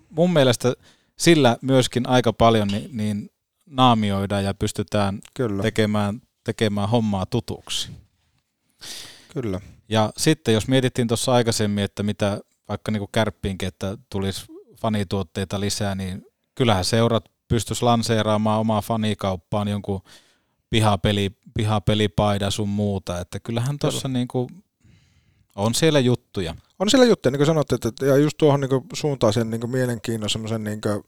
D: mun mielestä sillä myöskin aika paljon niin, niin naamioidaan ja pystytään
E: Kyllä.
D: tekemään, tekemään hommaa tutuksi.
E: Kyllä.
D: Ja sitten jos mietittiin tuossa aikaisemmin, että mitä vaikka niin kärppiinkin, että tulisi fanituotteita lisää, niin kyllähän seurat pystyisi lanseeraamaan omaa fanikauppaan jonkun pihapeli, pihapelipaida sun muuta, että kyllähän tuossa niin kuin on siellä juttuja.
E: On siellä juttuja, niin kuin sanotte, että ja just tuohon niin suuntaan sen niin mielenkiinnon, semmoisen niin kuin,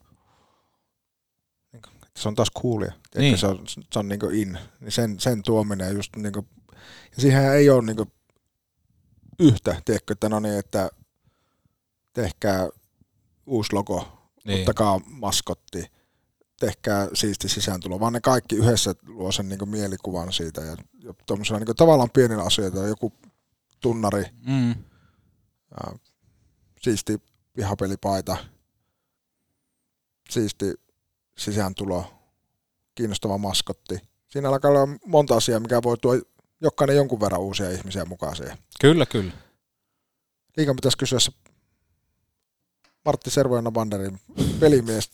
E: se on taas coolia,
D: Niin.
E: niin. se on, se on niin in, niin sen, sen tuominen just niin kuin, ja siihen ei ole niin yhtä, tiedätkö, että no niin, että tehkää uusi logo,
D: Niin.
E: ottakaa maskotti, tehkää siisti sisääntulo, vaan ne kaikki yhdessä luo sen niin mielikuvan siitä ja, ja tuommoisena niin tavallaan pienillä asioilla, joku tunnari,
D: Mm.
E: ja siisti pihapelipaita, siisti sisääntulo, kiinnostava maskotti. Siinä alkaa olla monta asiaa, mikä voi tuoda jokainen jonkun verran uusia ihmisiä mukaan siihen.
D: Kyllä, kyllä.
E: Liikan pitäisi kysyä se Martti Servoina Banderin pelimies.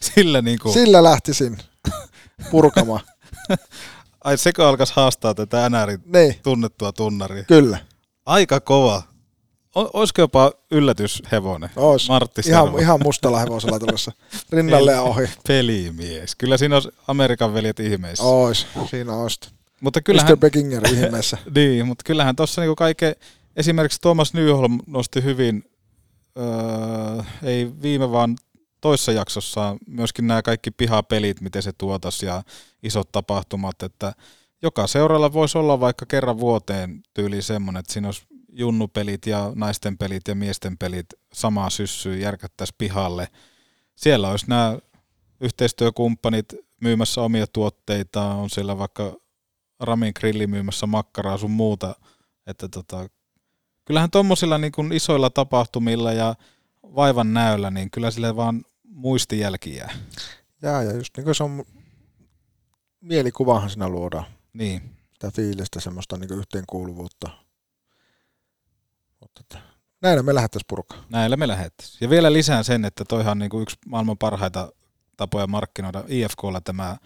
D: Sillä niin kuin,
E: Sillä lähtisin purkamaan.
D: ai sekö alkaisi haastaa tätä NRin
E: Niin,
D: tunnettua tunnaria?
E: kyllä.
D: Aika kova. O, olisiko jopa yllätyshevonen?
E: Ois.
D: Martti
E: Ihan, ihan mustalla hevosella tulossa rinnalle ja ohi.
D: Pelimies. Kyllä siinä olisi Amerikan veljet ihmeissä.
E: Ois, siinä ois.
D: Mutta kyllähän,
E: Mr. Beckinger ihmeessä.
D: niin, mutta kyllähän tuossa niinku kaiken, esimerkiksi Thomas Nyholm nosti hyvin, öö, ei viime vaan toissa jaksossa myöskin nämä kaikki pihapelit, miten se tuotas ja isot tapahtumat, että joka seuralla voisi olla vaikka kerran vuoteen tyyli semmoinen, että siinä olisi junnupelit ja naisten pelit ja miesten pelit samaa syssyä järkättäisiin pihalle. Siellä olisi nämä yhteistyökumppanit myymässä omia tuotteita, on siellä vaikka Ramin grilli myymässä makkaraa sun muuta, että tota, kyllähän tuommoisilla niin kuin isoilla tapahtumilla ja vaivan näöllä, niin kyllä sille vaan muistijälki jää.
E: Jaa, ja just niin kuin se on, mielikuvahan siinä luodaan.
D: Niin.
E: Sitä fiilistä, semmoista niin yhteenkuuluvuutta. Mutta näillä me lähdettäisiin purkaa.
D: Näillä me lähettäisiin. Ja vielä lisään sen, että toihan on niin kuin yksi maailman parhaita tapoja markkinoida IFKlla tämä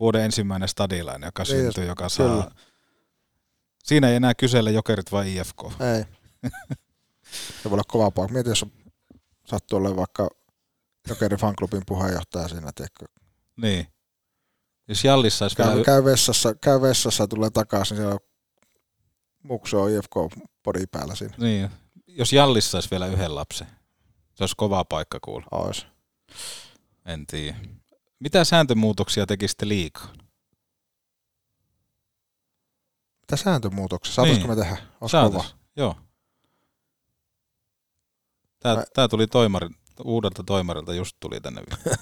D: vuoden ensimmäinen stadilainen, joka
E: Niin,
D: syntyy, joka saa...
E: kyllä.
D: Siinä ei enää kysellä jokerit vai IFK.
E: Ei. se voi olla kova paikka. Mieti, jos sattuu olemaan vaikka Jokerin fanklubin puheenjohtaja siinä, tiedätkö.
D: Niin. Jos Jallis saisi
E: Käy,
D: vielä...
E: käy, vessassa, käy vessassa ja tulee takaisin, siellä on Muksu on IFK-podi päällä siinä.
D: Niin. Jos Jallis saisi vielä yhden lapsen, se olisi kova paikka kuulla.
E: Ois.
D: En tiedä. Mitä sääntömuutoksia tekisitte liikaa?
E: Mitä sääntömuutoksia? Saataisiko
D: Niin.
E: me tehdä?
D: Saatais.
E: kova.
D: Joo. Tää,
E: Mä-
D: tää tuli toimari, uudelta toimarilta, just tuli tänne.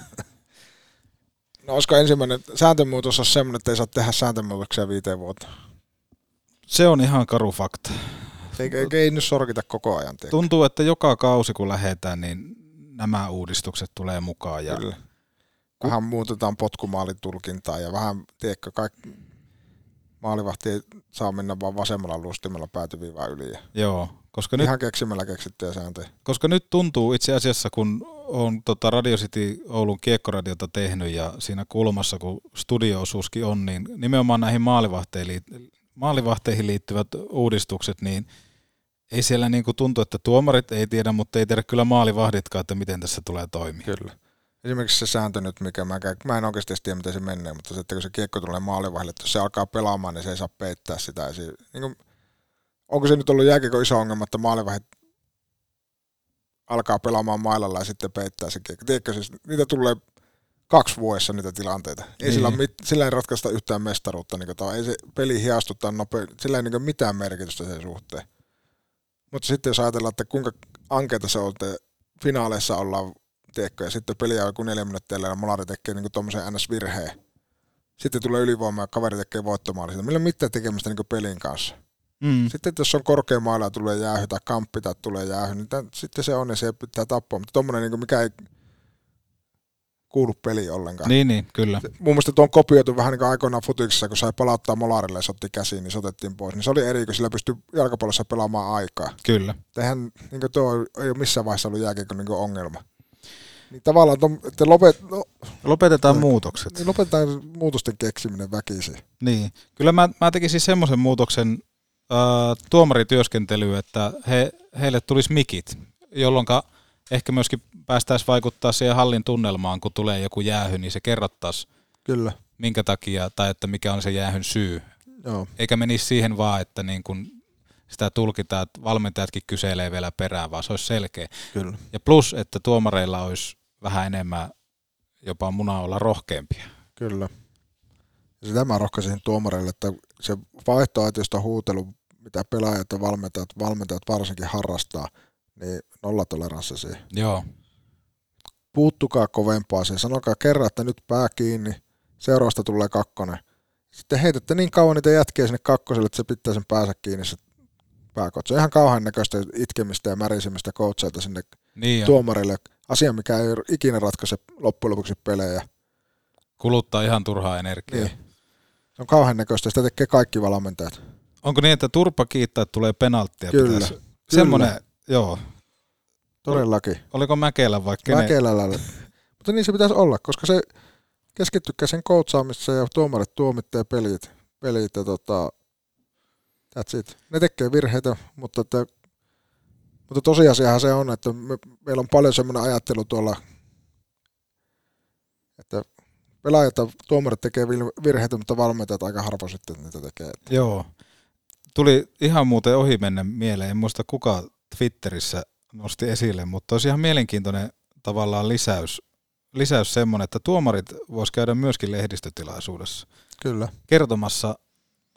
E: No olisiko ensimmäinen sääntömuutos on semmoinen, että ei saa tehdä sääntömuutoksia viiteen vuoteen?
D: Se on ihan karu fakta.
E: Ei, ei, ei nyt sorkita koko ajan. Tiedä.
D: Tuntuu, että joka kausi kun lähdetään, niin nämä uudistukset tulee mukaan. Ja
E: Kyllä. Vähän muutetaan potkumaalitulkintaa ja vähän, tiedätkö, kaikki maalivahti ei saa mennä vaan vasemmalla lustimella päätyviivaa yli. Ja
D: Joo, koska nyt,
E: Ihan keksimällä keksittyjä sääntöjä.
D: koska nyt tuntuu itse asiassa, kun on tota Radio City Oulun kiekkoradiota tehnyt ja siinä kulmassa, kun studio-osuuskin on, niin nimenomaan näihin maalivahteihin, liit- maalivahteihin liittyvät uudistukset, niin ei siellä niin kuin tuntu, että tuomarit ei tiedä, mutta ei tiedä kyllä maalivahditkaan, että miten tässä tulee toimia.
E: Kyllä. Esimerkiksi se sääntö nyt, mikä mä, käyn, mä en oikeasti tiedä, miten se menee, mutta se, että kun se kiekko tulee maalivahille, että jos se alkaa pelaamaan, niin se ei saa peittää sitä. Niin kuin, onko se nyt ollut jääkiekko iso ongelma, että maalivahit alkaa pelaamaan mailalla ja sitten peittää se kiekko. Tiedätkö, siis niitä tulee kaksi vuodessa niitä tilanteita. Ei
D: Niin.
E: sillä, mit, sillä ei ratkaista yhtään mestaruutta. Niin kuin, ei se peli hiastu tai nopea, sillä ei niin kuin mitään merkitystä sen suhteen. Mutta sitten jos ajatellaan, että kuinka ankeita se on, että finaaleissa ollaan, tiedätkö, ja sitten peli on joku neljä minuuttia ja molari tekee niin tuommoisen NS-virheen. Sitten tulee ylivoima ja kaveri tekee voittomaali siitä. Millä on mitään tekemistä niin pelin kanssa.
D: Mm.
E: Sitten jos on korkea maila ja tulee jäähy tai kamppi tai tulee jäähy, niin tämän, sitten se on ja se pitää tappaa. Mutta tuommoinen, niin mikä ei kuulu peliin ollenkaan.
D: Niin, niin, kyllä.
E: Mun mielestä tuo on kopioitu vähän niin kuin aikoinaan futiksessa, kun sai palauttaa molarille ja se otti käsiin, niin se otettiin pois. Niin se oli eri, kun sillä pystyi jalkapallossa pelaamaan aikaa.
D: Kyllä.
E: Eihän niin tuo ei ole missään vaiheessa ollut jääkiekon niin ongelma. Niin tavallaan, ton, että lopet, no,
D: Lopetetaan muutokset.
E: niin lopetetaan muutosten keksiminen väkisin.
D: Niin. Kyllä mä, mä tekisin semmoisen muutoksen tuomarityöskentelyyn, että he, heille tulisi mikit, jolloin ehkä myöskin päästäisiin vaikuttaa siihen hallin tunnelmaan, kun tulee joku jäähy, niin se kerrottaisi,
E: Kyllä.
D: minkä takia, tai että mikä on se jäähyn syy.
E: Joo.
D: Eikä menisi siihen vaan, että niin kun sitä tulkitaan, että valmentajatkin kyselee vielä perään, vaan se olisi selkeä.
E: Kyllä.
D: Ja plus, että tuomareilla olisi vähän enemmän jopa muna olla rohkeampia.
E: Kyllä. Ja sitä mä rohkaisin tuomareille, että se vaihtoehtoista huutelu, mitä pelaajat ja valmentajat, valmentajat varsinkin harrastaa, niin nollatoleranssi siihen.
D: Joo,
E: Puuttukaa kovempaa siihen. Sanokaa kerran, että nyt pää kiinni, seuraavasta tulee kakkonen. Sitten heitätte niin kauan niitä jätkiä sinne kakkoselle, että se pitää sen päänsä kiinni se pääkot. Se on ihan kauhean näköistä itkemistä ja märisemistä coacheilta sinne
D: niin
E: tuomarille. Asia, mikä ei ikinä ratkaise loppujen lopuksi pelejä.
D: kuluttaa ihan turhaa energiaa.
E: Niin. Se on kauhean näköistä, sitä tekee kaikki valmentajat.
D: Onko niin, että turpa kiittää, että tulee penalttia?
E: Kyllä.
D: Pitäisi- Semmoinen, joo.
E: Todellakin.
D: Oliko Mäkelä vai kenen?
E: Mäkelällä. Mutta niin se pitäisi olla, koska se keskittykää sen coachaamiseen ja tuomarit tuomittaa pelit. pelit ja tota, that's it. Ne tekee virheitä, mutta, että, mutta tosiasiahan se on, että me, meillä on paljon semmoinen ajattelu tuolla, että pelaajat ja tuomarit tekee virheitä, mutta valmentajat aika harvoin sitten niitä tekee.
D: Joo. Tuli ihan muuten ohi mennä mieleen, en muista kuka Twitterissä nosti esille, mutta olisi ihan mielenkiintoinen tavallaan lisäys, lisäys semmoinen, että tuomarit vois käydä myöskin lehdistötilaisuudessa
E: Kyllä.
D: kertomassa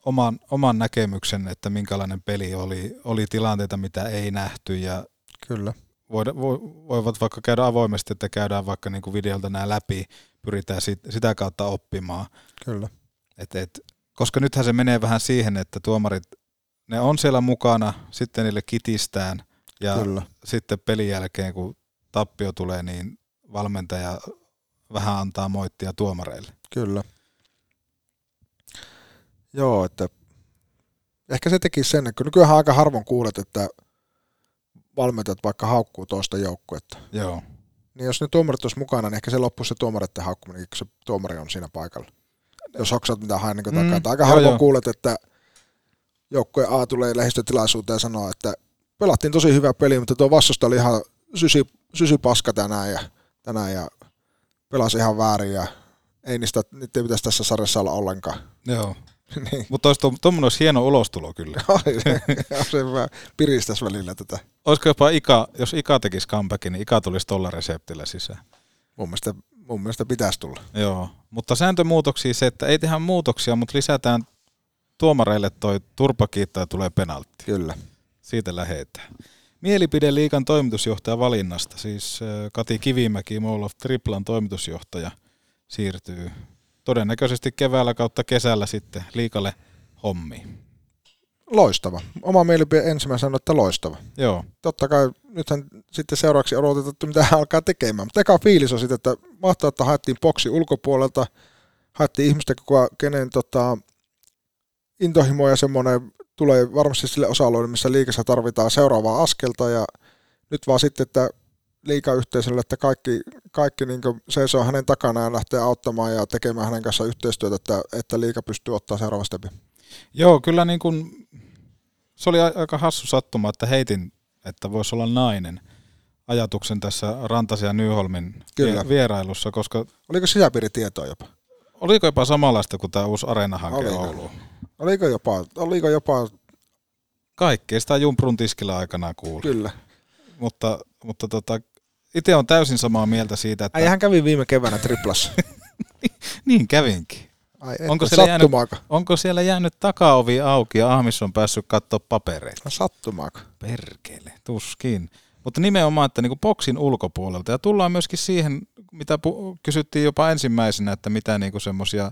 D: oman, oman näkemyksen, että minkälainen peli oli, oli tilanteita, mitä ei nähty ja
E: Kyllä.
D: voida- vo- voivat vaikka käydä avoimesti, että käydään vaikka niin kuin videolta nämä läpi, pyritään sit, sitä kautta oppimaan.
E: Kyllä.
D: Et, et, koska nythän se menee vähän siihen, että tuomarit, ne on siellä mukana, sitten niille kitistään ja
E: Kyllä.
D: sitten pelin jälkeen, kun tappio tulee, niin valmentaja vähän antaa moittia tuomareille.
E: Kyllä. Joo, että ehkä se teki sen, että nykyään aika harvoin kuulet, että valmentajat vaikka haukkuu toista joukkuetta.
D: Joo.
E: Niin jos ne tuomarit olisi mukana, niin ehkä se loppuisi se tuomareiden haukkuminen, kun se tuomari on siinä paikalla. Jos hoksat mitä hain niin
D: Mm,
E: takaa. Aika
D: joo,
E: harvoin
D: joo.
E: kuulet, että joukkue A tulee lehdistötilaisuuteen ja sanoo, että pelattiin tosi hyvä peli, mutta tuo vastusta oli ihan sysi, sysi paska tänään ja, tänään ja pelasi ihan väärin ja ei niistä, niitä ei pitäisi tässä sarjassa olla ollenkaan.
D: Joo.
E: niin.
D: Mutta olisi tuommoinen olisi hieno ulostulo kyllä.
E: Se, hyvä piristäisi välillä tätä.
D: Olisiko jopa Ika, jos Ika tekisi comebackin, niin Ika tulisi tuolla reseptillä sisään.
E: Mun mielestä, mun mielestä pitäisi tulla.
D: Joo, mutta sääntömuutoksia se, että ei tehdä muutoksia, mutta lisätään tuomareille toi turpakiitto ja tulee penaltti.
E: Kyllä.
D: Siitä lähetään. Mielipide liikan toimitusjohtaja valinnasta, siis Kati Kivimäki, Mall of Triplan toimitusjohtaja, siirtyy todennäköisesti keväällä kautta kesällä sitten liikalle hommiin.
E: Loistava. Oma mielipide ensimmäisenä sanoi, että loistava.
D: Joo,
E: Totta kai nythän sitten seuraavaksi odotetaan, että mitä hän alkaa tekemään. Mutta eka fiilis on sitten, että mahtavaa, että haettiin boksi ulkopuolelta, haettiin ihmistä, kenen tota, intohimo ja semmoinen tulee varmasti sille osa-alueelle, missä liikassa tarvitaan seuraavaa askelta ja nyt vaan sitten, että liikayhteisölle, että kaikki, kaikki niin seisoo hänen takanaan ja lähtee auttamaan ja tekemään hänen kanssaan yhteistyötä, että, että liika pystyy ottaa seuraava stepi.
D: Joo kyllä niin kuin, se oli aika hassu sattuma, että heitin, että voisi olla nainen ajatuksen tässä Rantasen ja Nyholmin
E: Kyllä.
D: vie- vierailussa, koska
E: Oliko sisäpiiritietoa jopa?
D: oliko jopa samanlaista kuin tämä uusi Areena-hanke? Ouluun?
E: Oliko jopa, oliko jopa,
D: Kaikkea sitä Jumprun tiskillä aikana kuuli.
E: kyllä.
D: Mutta, mutta tota, itse on täysin samaa mieltä siitä, että
E: Ai hän kävi viime keväänä triplassa.
D: niin kävinkin.
E: Ai,
D: Onko siellä, jäänyt, onko siellä jäänyt takaovi auki ja Ahmis on päässyt katsoa papereita?
E: Sattumaako?
D: Perkele, tuskin. Mutta nimenomaan, että niinku boksin ulkopuolelta. Ja tullaan myöskin siihen, mitä pu- kysyttiin jopa ensimmäisenä, että mitä niinku semmoisia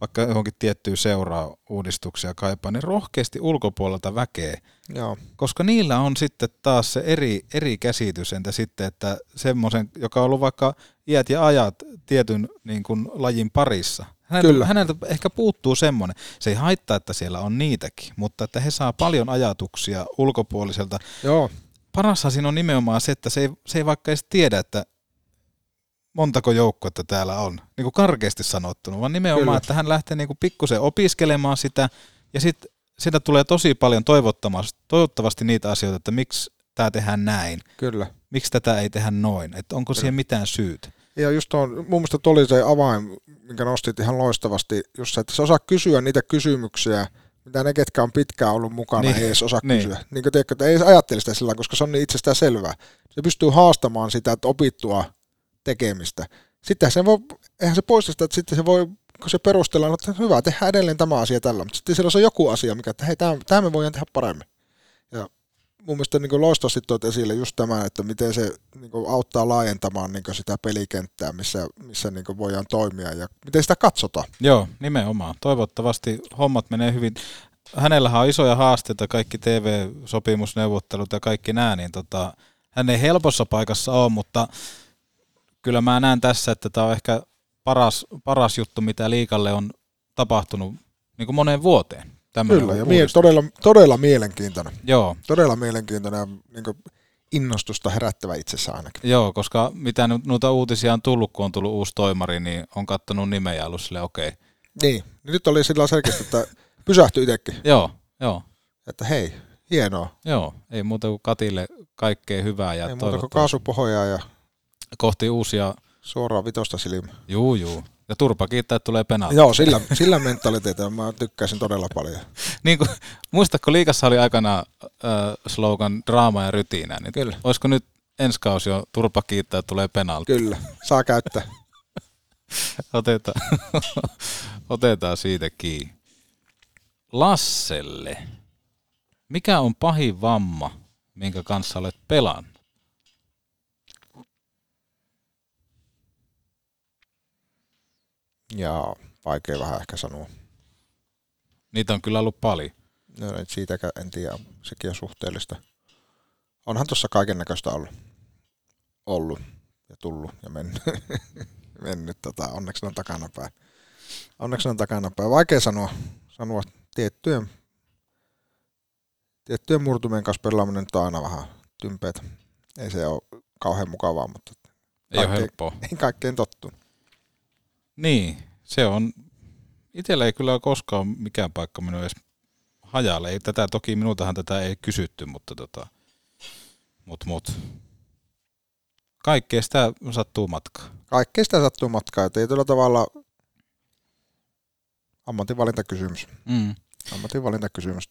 D: vaikka johonkin tiettyä seuraa uudistuksia kaipaa, niin rohkeasti ulkopuolelta väkeä.
E: Joo.
D: Koska niillä on sitten taas se eri, eri käsitys, entä sitten, että semmoisen, joka on ollut vaikka iät ja ajat tietyn niin kuin, lajin parissa. Häneltä,
E: Kyllä.
D: häneltä ehkä puuttuu semmoinen. Se ei haittaa, että siellä on niitäkin, mutta että he saa paljon ajatuksia ulkopuoliselta.
E: Joo.
D: Parashan siinä on nimenomaan se, että se ei, se ei vaikka edes tiedä, että montako joukkuetta täällä on, niin kuin karkeasti sanottuna, vaan nimenomaan,
E: Kyllä.
D: että hän lähtee niin kuin pikkusen opiskelemaan sitä, ja sitten siitä tulee tosi paljon toivottavasti, niitä asioita, että miksi tämä tehdään näin,
E: Kyllä.
D: miksi tätä ei tehdä noin, että onko siihen mitään syytä.
E: Ja just on, mun mielestä toi oli se avain, minkä nostit ihan loistavasti, just se, että sä osaa kysyä niitä kysymyksiä, mitä ne, ketkä on pitkään ollut mukana,
D: Niin.
E: ei edes osaa
D: Niin.
E: kysyä. Niin kuin tiedätkö, että ei edes ajattele sitä sillä koska se on niin itsestään selvää. Se pystyy haastamaan sitä, että opittua tekemistä. Sitten se voi, eihän se poista sitä, että sitten se voi, kun se perustellaan, että hyvä, tehdään edelleen tämä asia tällä, mutta sitten siellä on joku asia, mikä, että hei, tämä, me voidaan tehdä paremmin. Ja mun mielestä niin loistavasti toit esille just tämän, että miten se niin auttaa laajentamaan niin sitä pelikenttää, missä, missä niin voidaan toimia ja miten sitä katsotaan.
D: Joo, nimenomaan. Toivottavasti hommat menee hyvin. Hänellähän on isoja haasteita, kaikki TV-sopimusneuvottelut ja kaikki nämä, niin tota, hän ei helpossa paikassa ole, mutta kyllä mä näen tässä, että tämä on ehkä paras, paras juttu, mitä liikalle on tapahtunut niin kuin moneen vuoteen.
E: Kyllä, ja mie- todella, todella mielenkiintoinen.
D: Joo,
E: Todella mielenkiintoinen ja niin innostusta herättävä itsessä ainakin.
D: joo, koska mitä nyt noita uutisia on tullut, kun on tullut uusi toimari, niin on kattonut nimeä ja ollut silleen, okei. Okay.
E: Niin, niin nyt oli sillä selkeästi, että pysähtyi itsekin,
D: Joo, joo,
E: että hei, hienoa.
D: joo. Ei muuta kuin Katille kaikkea hyvää ja
E: Ei muuta kuin kaasupohjaa ja
D: kohti uusia,
E: suoraan vitosta silmää.
D: juu juu, Ja turpa kiittää, että tulee penalti.
E: Joo, sillä, sillä mentaliteetillä mä tykkäisin todella paljon.
D: niin kuin, muistatko liikassa oli aikana äh, slogan draama ja rytinä, niin
E: Kyllä.
D: olisiko nyt ensi kausi jo turpa kiittää, että tulee penalti?
E: Kyllä, saa käyttää.
D: Otetaan, otetaan siitä kiinni. Lasselle, mikä on pahin vamma, minkä kanssa olet pelannut?
E: Ja vaikea vähän ehkä sanoa.
D: Niitä on kyllä ollut paljon.
E: No, et siitäkään en tiedä, sekin on suhteellista. Onhan tuossa kaiken näköistä ollut. ollut ja tullut ja mennyt. mennyt tota, onneksi ne on takanapäin. Onneksi ne on takanapäin. Vaikea sanoa, sanoa tiettyjen, tiettyjen murtumien kanssa pelaaminen on aina vähän tympeitä. Ei se ole kauhean mukavaa, mutta
D: Ei ole helppoa.
E: ei kaikkeen tottu.
D: Niin, se on. Itsellä ei kyllä ole koskaan mikään paikka mennyt edes hajalle. Ei tätä, toki minultahan tätä ei kysytty, mutta tota, mut, mut. Kaikkea sitä sattuu matkaa.
E: Kaikkea sitä sattuu matkaa, ja tietyllä tavalla ammatinvalintakysymys.
D: Mm.
E: Ammatinvalintakysymys.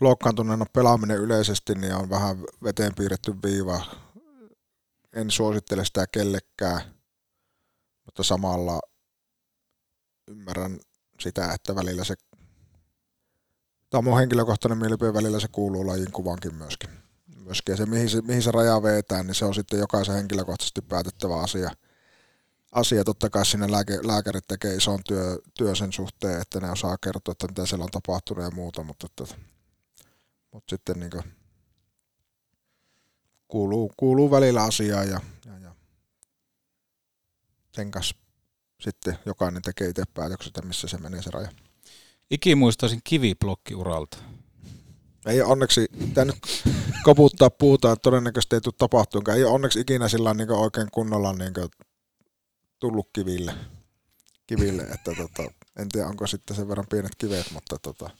E: Loukkaantuneena pelaaminen yleisesti niin on vähän veteen piirretty viiva. En suosittele sitä kellekään, mutta samalla ymmärrän sitä, että välillä se, tämä on henkilökohtainen mielipide, välillä se kuuluu lajin kuvankin myöskin. myöskin. Ja se mihin, se, mihin se raja vetää, niin se on sitten jokaisen henkilökohtaisesti päätettävä asia. Asia totta kai sinne lääke, lääkärit tekee ison työ, työ sen suhteen, että ne osaa kertoa, että mitä siellä on tapahtunut ja muuta, mutta, että, mutta sitten niin kuin, kuuluu, kuuluu välillä asiaa ja sen kanssa sitten jokainen tekee itse päätökset, missä se menee se raja.
D: Ikimuistoisin kiviblokkiuralta.
E: Ei ole onneksi, tämä nyt koputtaa puuta, että todennäköisesti ei tule tapahtumaan. Ei ole onneksi ikinä sillä niin oikein kunnolla niin tullut kiville, kiville että tota, en tiedä onko sitten sen verran pienet kivet, mutta tota,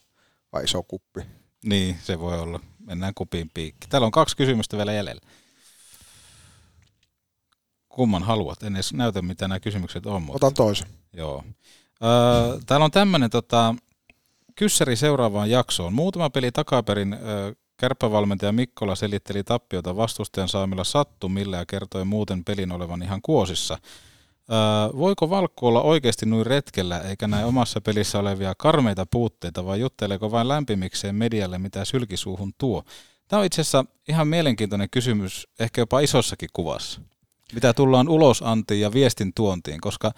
E: vai iso kuppi.
D: Niin, se voi olla. Mennään kupin piikki. Täällä on kaksi kysymystä vielä jäljellä. Kumman haluat? En edes näytä, mitä nämä kysymykset on. Mutta...
E: Otan toisen.
D: Joo. Öö, täällä on tämmöinen tota, kyssäri seuraavaan jaksoon. Muutama peli takaperin öö, kärppävalmentaja Mikkola selitteli tappiota vastustajan saamilla sattumilla ja kertoi muuten pelin olevan ihan kuosissa. Öö, voiko Valkku olla oikeasti noin retkellä eikä näin omassa pelissä olevia karmeita puutteita vai jutteleeko vain lämpimikseen medialle mitä sylkisuuhun tuo? Tämä on itse asiassa ihan mielenkiintoinen kysymys, ehkä jopa isossakin kuvassa. Mitä tullaan ulosantiin ja viestin tuontiin, koska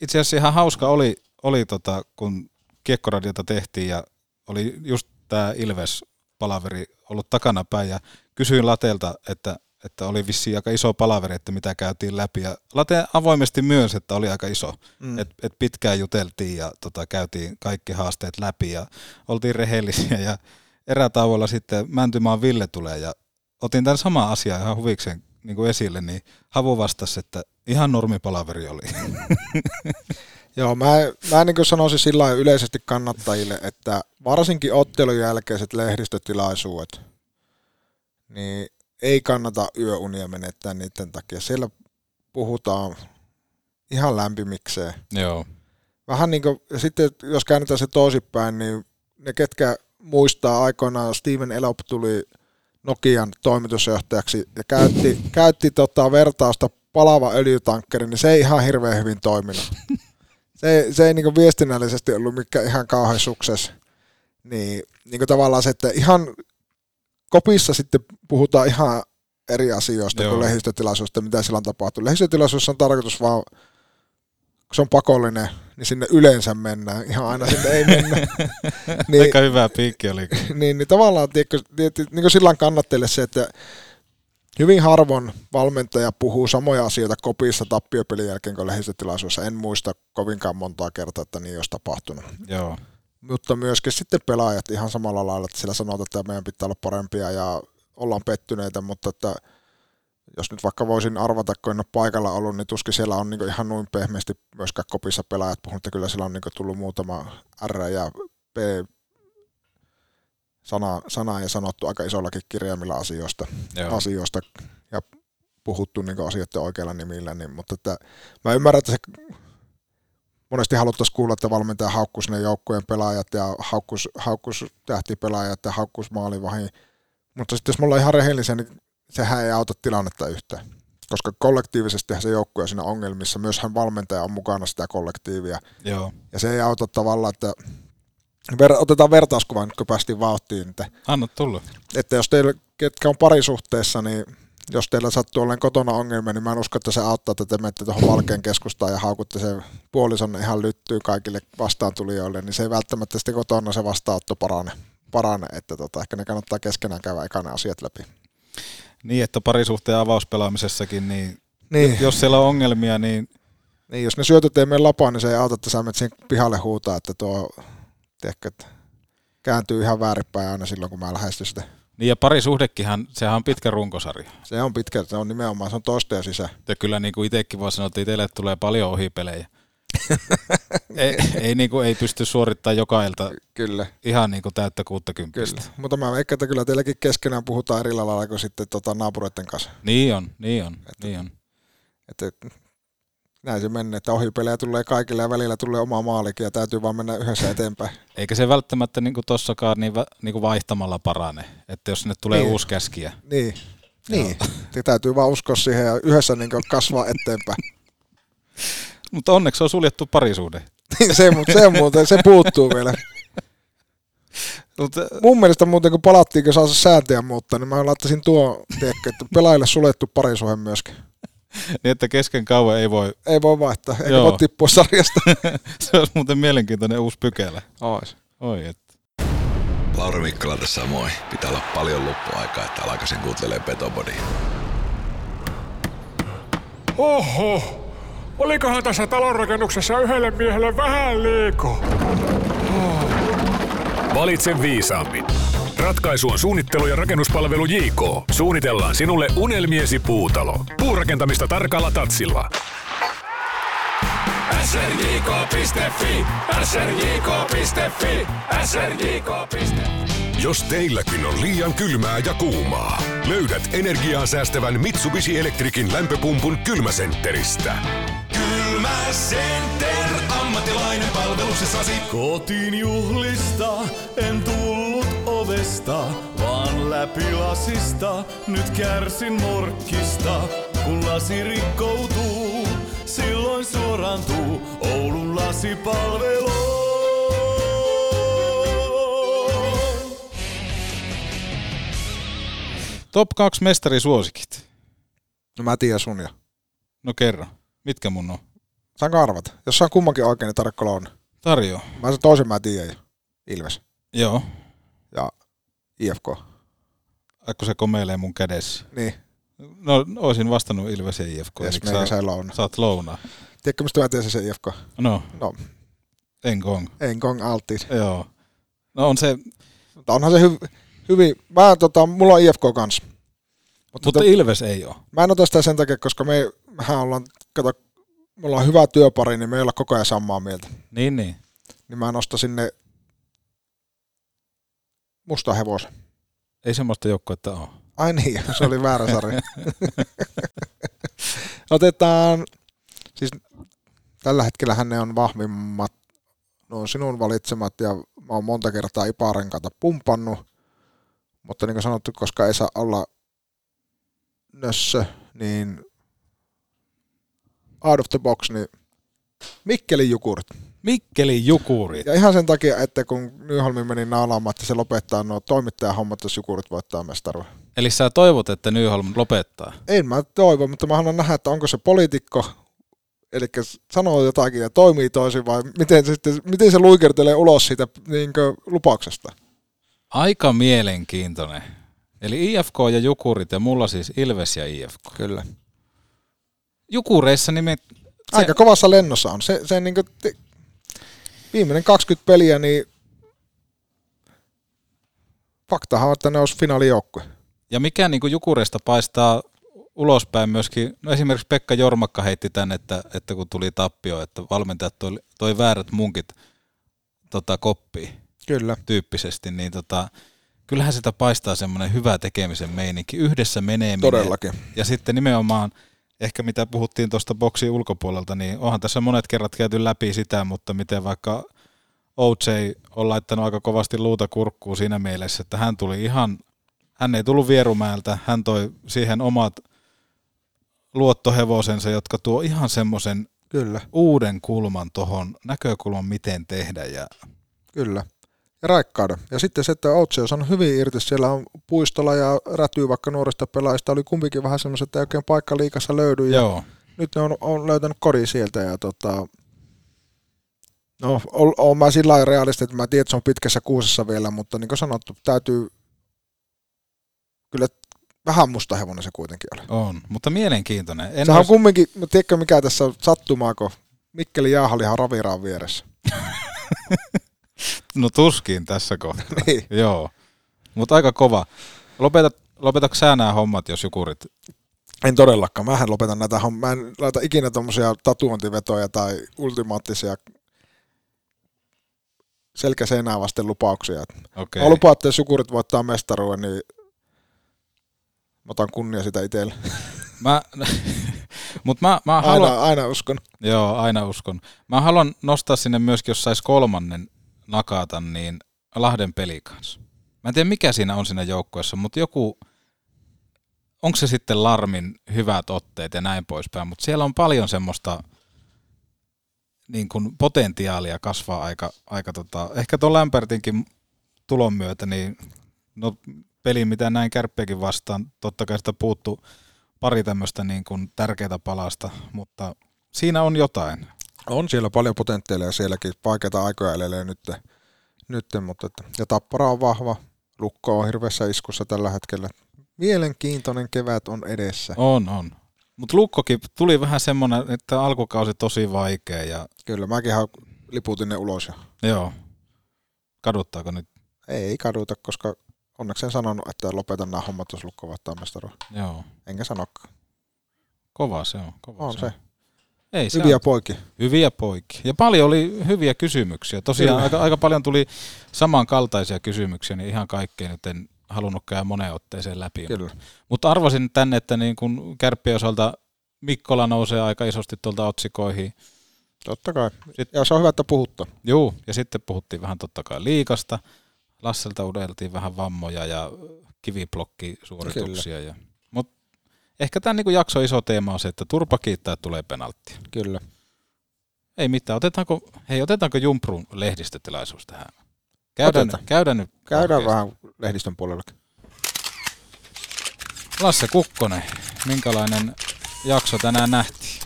D: itse asiassa ihan hauska oli, oli tota, kun Kiekkoradiota tehtiin ja oli just tämä Ilves-palaveri ollut takana päin ja kysyin Latelta, että, että oli vissiin aika iso palaveri, että mitä käytiin läpi ja Late avoimesti myös, että oli aika iso,
E: Mm.
D: että et pitkään juteltiin ja tota, käytiin kaikki haasteet läpi ja oltiin rehellisiä ja erätauolla sitten Mäntymaan Ville tulee ja otin tämän sama asia ihan huvikseen niin kuin esille, niin Havu vastasi, että ihan normipalaveri oli.
E: Joo, mä, mä niin sanoisin sillä yleisesti kannattajille, että varsinkin ottelun jälkeiset lehdistötilaisuudet, niin ei kannata yöunia menettää niiden takia. Siellä puhutaan ihan lämpimikseen.
D: Joo.
E: Vähän niin kuin, ja sitten jos käännetään se toisinpäin, niin ne ketkä muistaa aikoinaan, Steven Elop tuli Nokian toimitusjohtajaksi ja käytti, käytti tota vertausta palava öljytankkeri, niin se ei ihan hirveän hyvin toiminut. Se, se ei niin viestinnällisesti ollut mikään ihan kauhean sukses. Niin, niin tavallaan se, että ihan kopissa sitten puhutaan ihan eri asioista
D: Joo.
E: kuin lehdistötilaisuudesta, mitä siellä on tapahtunut. Lehdistötilaisuudessa on tarkoitus vaan, se on pakollinen, niin sinne yleensä mennään. Ihan aina sinne ei mennä.
D: niin, Aika hyvä piikki oli.
E: niin, niin tavallaan tiedätkö, tiedätkö, niin kuin sillä kannatteille se, että hyvin harvoin valmentaja puhuu samoja asioita kopissa tappiopelin jälkeen kuin lehdistötilaisuudessa. En muista kovinkaan montaa kertaa, että niin olisi tapahtunut.
D: Joo.
E: Mutta myöskin sitten pelaajat ihan samalla lailla, että siellä sanotaan, että meidän pitää olla parempia ja ollaan pettyneitä, mutta että jos nyt vaikka voisin arvata, kun en ole paikalla ollut, niin tuskin siellä on niin ihan noin pehmeästi myöskään kopissa pelaajat puhunut, että kyllä siellä on niin tullut muutama R ja P sana, sana ja sanottu aika isollakin kirjaimilla asioista,
D: Joo.
E: asioista. Ja puhuttu niin asioiden oikealla nimillä, niin, mutta että mä ymmärrän, että se monesti haluttaisiin kuulla, että valmentaja haukkus ne joukkueen pelaajat ja haukkus, haukkus tähtipelaajat ja haukkus maalivahin. Mutta sitten jos me ollaan ihan rehellisiä, niin sehän ei auta tilannetta yhtään. Koska kollektiivisesti se joukkue on siinä ongelmissa. Myös hän valmentaja on mukana sitä kollektiivia.
D: Joo.
E: Ja se ei auta tavallaan, että ver, otetaan vertauskuva nyt, kun päästiin vauhtiin. Että,
D: Anna tulla.
E: että jos teillä, ketkä on parisuhteessa, niin jos teillä sattuu olemaan kotona ongelmia, niin mä en usko, että se auttaa, että te menette tuohon Valkeen keskustaan ja haukutte sen puolison ihan lyttyy kaikille vastaantulijoille, niin se ei välttämättä sitten kotona se vastaanotto parane, parane että tota, ehkä ne kannattaa keskenään käydä eka ne asiat läpi.
D: Niin, että parisuhteen avauspelaamisessakin, niin,
E: Niin.
D: jos siellä on ongelmia, niin
E: Niin, jos ne syötöt ei mene lapaan, niin se ei auta, että sä menet siihen pihalle huutaa, että tuo tiedätkö, että kääntyy ihan väärinpäin aina silloin, kun mä lähestyn sitä.
D: Niin ja parisuhdekinhan, sehän on pitkä runkosarja.
E: Se on pitkä, se on nimenomaan, se on toista ja sisään.
D: Ja kyllä niin kuin itsekin voi sanoa, että itselle tulee paljon ohipelejä. Ei, ei, niin kuin, ei pysty suorittamaan joka ilta
E: Kyllä.
D: ihan niin kuin täyttä 60.
E: Kyllä, mutta mä veikkaan, että kyllä teilläkin keskenään puhutaan eri lailla kuin sitten tota naapureiden kanssa.
D: Niin on, niin on, niin on.
E: Että näin se menee, että ohipelejä tulee kaikille ja välillä tulee oma maalikin ja täytyy vaan mennä yhdessä eteenpäin.
D: Eikä se välttämättä niin kuin tossakaan niin, niin kuin vaihtamalla parane. Että jos sinne tulee
E: Niin.
D: uusi käskiä.
E: Niin, niin. Ja täytyy vaan uskoa siihen ja yhdessä niin kasvaa eteenpäin.
D: Mutta onneksi on suljettu parisuhde.
E: se, mut- se, muuten, se puuttuu vielä.
D: Mutta
E: Mun mielestä muuten kun palattiin, kun saa se sääntöjä muuttaa, niin mä laittaisin tuo, tiedätkö, että pelaajille suljettu parisuhe myöskin.
D: niin, että kesken kauan ei voi.
E: Ei voi vaihtaa, eikä
D: Joo.
E: voi tippua sarjasta.
D: se olisi muuten mielenkiintoinen uusi pykälä.
E: Ois.
D: Oi, että.
F: Lauri Mikkola tässä moi. Pitää olla paljon loppuaikaa, että alkaisin kuuntelemaan Petobodia.
I: Oho, olikohan tässä talonrakennuksessa yhdelle miehelle vähän liikaa? Valitse viisaammin. Ratkaisu on suunnittelu ja rakennuspalvelu JK. Suunnitellaan sinulle unelmiesi puutalo. Puurakentamista tarkalla tatsilla. srjk.fi srjk.fi srjk.fi
J: Jos teilläkin on liian kylmää ja kuumaa, löydät energiaa säästävän Mitsubishi Electricin lämpöpumpun kylmäsentteristä.
K: Kylmäcenter, ammattilainen palveluksessasi. Kotiin juhlista en tullut ovesta, vaan läpi lasista. Nyt kärsin morkkista, kun lasi rikkoutuu. Silloin suorantuu Oulun lasipalvelu.
D: Top 2 mestarisuosikit.
E: No mä tiedän sun jo.
D: No kerro. Mitkä mun on?
E: Saanko arvata? Jos saan kummankin oikein, niin tarkkoilla on.
D: Tarjo.
E: Mä sen toisen mä tiedän jo. Ilves.
D: Joo.
E: Ja IFK.
D: Ai, kun se komeilee mun kädessä.
E: Niin.
D: No, olisin vastannut Ilves ja IFK. Elikkä
E: meikä
D: sä-
E: se louna.
D: Saat lounaa.
E: Tiedätkö, mistä mä tiesin se IFK?
D: No,
E: No,
D: Enkong.
E: Enkong alttiis.
D: Joo. No on se,
E: Mutta onhan se hy- hyvin, mä tota, mulla on IFK kanssa. Mut
D: mutta Ilves ei ole.
E: Mä en ota sitä sen takia, koska me, mehän ollaan, kato, me ollaan hyvä työpari, niin me ei olla koko ajan samaa mieltä.
D: Niin, niin.
E: Niin mä nostan sinne musta hevosen.
D: Ei semmoista joukkuetta ole.
E: Ai niin, se oli väärä sarja. Otetaan, siis tällä hetkellä ne on vahvimmat, ne on sinun valitsemat ja mä oon monta kertaa Iparen kautta pumpannut, mutta niin kuin sanottu, koska ei saa olla nössö, niin out of the box, niin Mikkelin jukurit.
D: Mikkelin jukurit.
E: Ja ihan sen takia, että kun Nyholmi meni naulaamaan, että se lopettaa nuo toimittajahommat, jos jukurit voittaa mestaruuden.
D: Eli sä toivot, että Nyholm lopettaa.
E: En mä toivo, mutta mä haluan nähdä, että onko se poliitikko, eli sanoo jotakin ja toimii toisin, vai miten se, sitten, miten se luikertelee ulos siitä niin lupauksesta.
D: Aika mielenkiintoinen. Eli IFK ja Jukurit ja mulla siis Ilves ja IFK.
E: Kyllä.
D: Jukureissa nimet...
E: Aika kovassa lennossa on. Se, se niin te, viimeinen 20 peliä, niin faktahan on, että ne olisi finaalijoukkue.
D: Ja mikä niin kuin Jukureista paistaa ulospäin myöskin, no esimerkiksi Pekka Jormakka heitti tänne, että, että kun tuli tappio, että valmentajat toi, toi väärät munkit tota, koppiin
E: Kyllä.
D: tyyppisesti, niin tota, kyllähän sitä paistaa semmoinen hyvä tekemisen meininki, yhdessä meneminen.
E: Todellakin.
D: Ja sitten nimenomaan, ehkä mitä puhuttiin tuosta boksin ulkopuolelta, niin onhan tässä monet kerrat käyty läpi sitä, mutta miten vaikka OJ on laittanut aika kovasti luuta kurkkuun siinä mielessä, että hän tuli ihan, hän ei tullut Vierumäeltä, hän toi siihen omat luottohevosensa, jotka tuo ihan semmoisen
E: Kyllä.
D: uuden kulman tuohon näkökulman, miten tehdä. Ja
E: Kyllä. Ja raikkauden. Ja sitten se, että Outsi on hyvin irti. Siellä on puistolla ja rätyy vaikka nuorista pelaajista. Oli kumpikin vähän semmoiset, että ei oikein paikka liikassa löydy. Ja
D: Joo.
E: Nyt ne on, on löytänyt kodin sieltä. Ja tota, no, on, on mä sillä lailla realisti, että mä tiedän, että se on pitkässä kuusessa vielä, mutta niin kuin sanottu, täytyy kyllä vähän musta hevonen se kuitenkin oli.
D: on, mutta mielenkiintoinen. En
E: Sehän on
D: ois-
E: kumminkin, no tiedätkö mikä tässä on sattumaa, kun Mikkeli Jaahallihan Raviraan vieressä.
D: No tuskin tässä kohtaa.
E: Niin.
D: Joo, mutta aika kova. Lopetat, lopetatko sä nämä hommat, jos jukurit?
E: En todellakaan. Mähän lopetan näitä hommia. Mä en laita ikinä tommosia tatuointivetoja tai ultimaattisia selkäseinää vasten lupauksia.
D: Okei.
E: Mä lupaan, että jos Jukurit voittaa mestaruuden, niin mä otan kunnia sitä itselle.
D: Mä, mut mä, mä
E: Aina,
D: haluan,
E: aina uskon.
D: Joo, aina uskon. Mä haluan nostaa sinne myöskin, jos sais kolmannen nakata, niin Lahden peli kanssa. Mä en tiedä, mikä siinä on siinä joukkueessa, mutta joku, onko se sitten Larmin hyvät otteet ja näin poispäin, mutta siellä on paljon semmoista niin kuin potentiaalia kasvaa aika, aika tota, ehkä tuon Lämpärtinkin tulon myötä, niin no peli, mitä näin kärppeekin vastaan, totta kai sitä puuttu pari tämmöistä niin kuin tärkeää palasta, mutta siinä on jotain.
E: On siellä paljon potentiaalia sielläkin. Vaikeita aikoja elelee nyt, nyt mutta että, ja Tappara on vahva. Lukko on hirveässä iskussa tällä hetkellä. Mielenkiintoinen kevät on edessä.
D: On, on. Mutta Lukkokin tuli vähän semmoinen, että alkukausi tosi vaikea ja
E: Kyllä, mäkin liputin ne ulos. Ja
D: joo, kaduttaako nyt?
E: ei kaduta, koska onneksi en sanonut, että lopetan nämä hommat, jos Lukko voittaa mestaruuden.
D: Joo,
E: Enkä sanokaan.
D: kova se on. Kova
E: On
D: se.
E: se.
D: Ei,
E: Hyviä
D: on.
E: poikia.
D: Hyviä poikia. Ja paljon oli hyviä kysymyksiä. Tosiaan
E: Kyllä.
D: aika, aika paljon tuli samankaltaisia kysymyksiä, niin ihan kaikkea nyt en halunnut käydä moneen otteeseen läpi.
E: Kyllä.
D: Mutta arvasin tänne, että niin kun kärppien osalta Mikkola nousee aika isosti tuolta otsikoihin.
E: Totta kai.
D: Sitten,
E: Ja se on hyvä, että puhuttu.
D: Juu, ja sitten puhuttiin vähän totta kai liikasta. Lasselta udeltiin vähän vammoja ja kiviblokkisuorituksia. Ja, mutta ehkä tämän niin jakson iso teema on se, että turpa kiittää, että tulee penalttia.
E: Kyllä.
D: Ei mitään. Otetaanko, hei, otetaanko Jumprun lehdistötilaisuus tähän? Käydään,
E: Otetaan.
D: käydään nyt.
E: Käydään vähän lehdistön puolellakin.
D: Lasse Kukkonen, minkälainen jakso tänään nähtiin?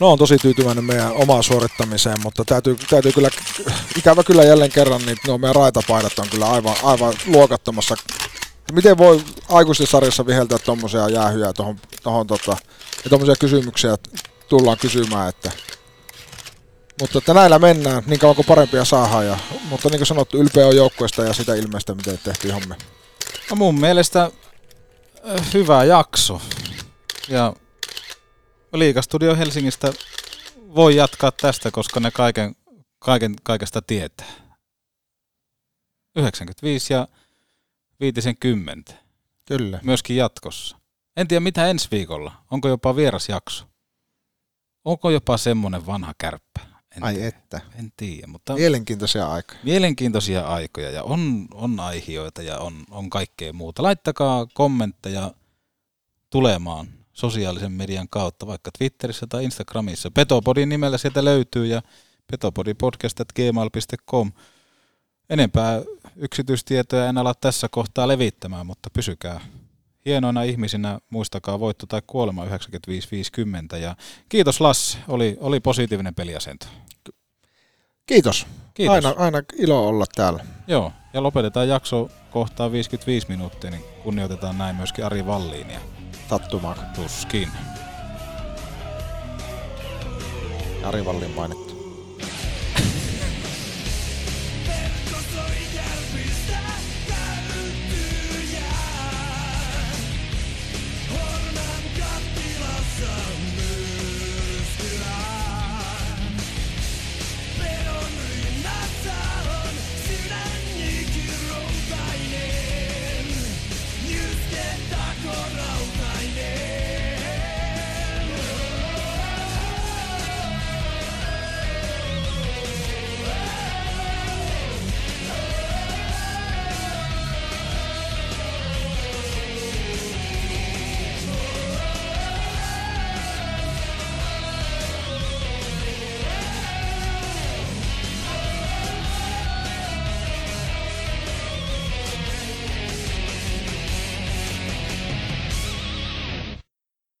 E: No on tosi tyytyväinen meidän omaan suorittamiseen, mutta täytyy, täytyy kyllä, ikävä kyllä jälleen kerran, niin nuo meidän raitapaidat on kyllä aivan, aivan luokattomassa. Miten voi aikuisten sarjassa viheltää tuommoisia jäähyjä tohon, tohon tota, ja tuommoisia kysymyksiä tullaan kysymään, että mutta että näillä mennään niin kauan kuin parempia saadaan. Ja, mutta niin kuin sanottu, ylpeä on joukkueesta ja sitä ilmeistä, miten tehtiin hommia.
D: No mun mielestä äh, hyvä jakso. Ja Liikastudio Helsingistä voi jatkaa tästä, koska ne kaiken, kaiken, kaikesta tietää. 95 ja 50.
E: Kyllä.
D: Myöskin jatkossa. En tiedä mitä ensi viikolla. Onko jopa vierasjakso? Onko jopa semmonen vanha kärppä? En
E: Ai
D: tiedä.
E: että.
D: En tiedä, mutta
E: Mielenkiintoisia aikoja.
D: mielenkiintoisia aikoja ja on, on aihioita ja on, on kaikkea muuta. Laittakaa kommentteja tulemaan sosiaalisen median kautta, vaikka Twitterissä tai Instagramissa. Petopodin nimellä sieltä löytyy ja petopodipodcast.gmail.com. Enempää yksityistietoja en ala tässä kohtaa levittämään, mutta pysykää hienoina ihmisinä. Muistakaa voitto tai kuolema 95-50. Ja kiitos Lasse, oli, oli positiivinen peliasento.
E: Kiitos.
D: Kiitos.
E: Aina, aina ilo olla täällä.
D: Joo, ja lopetetaan jakso kohtaa 55 minuuttia, niin kunnioitetaan näin myöskin Ari Valliinia.
E: Sattumaa.
D: Tuskin.
E: Ari Vallin mainittu.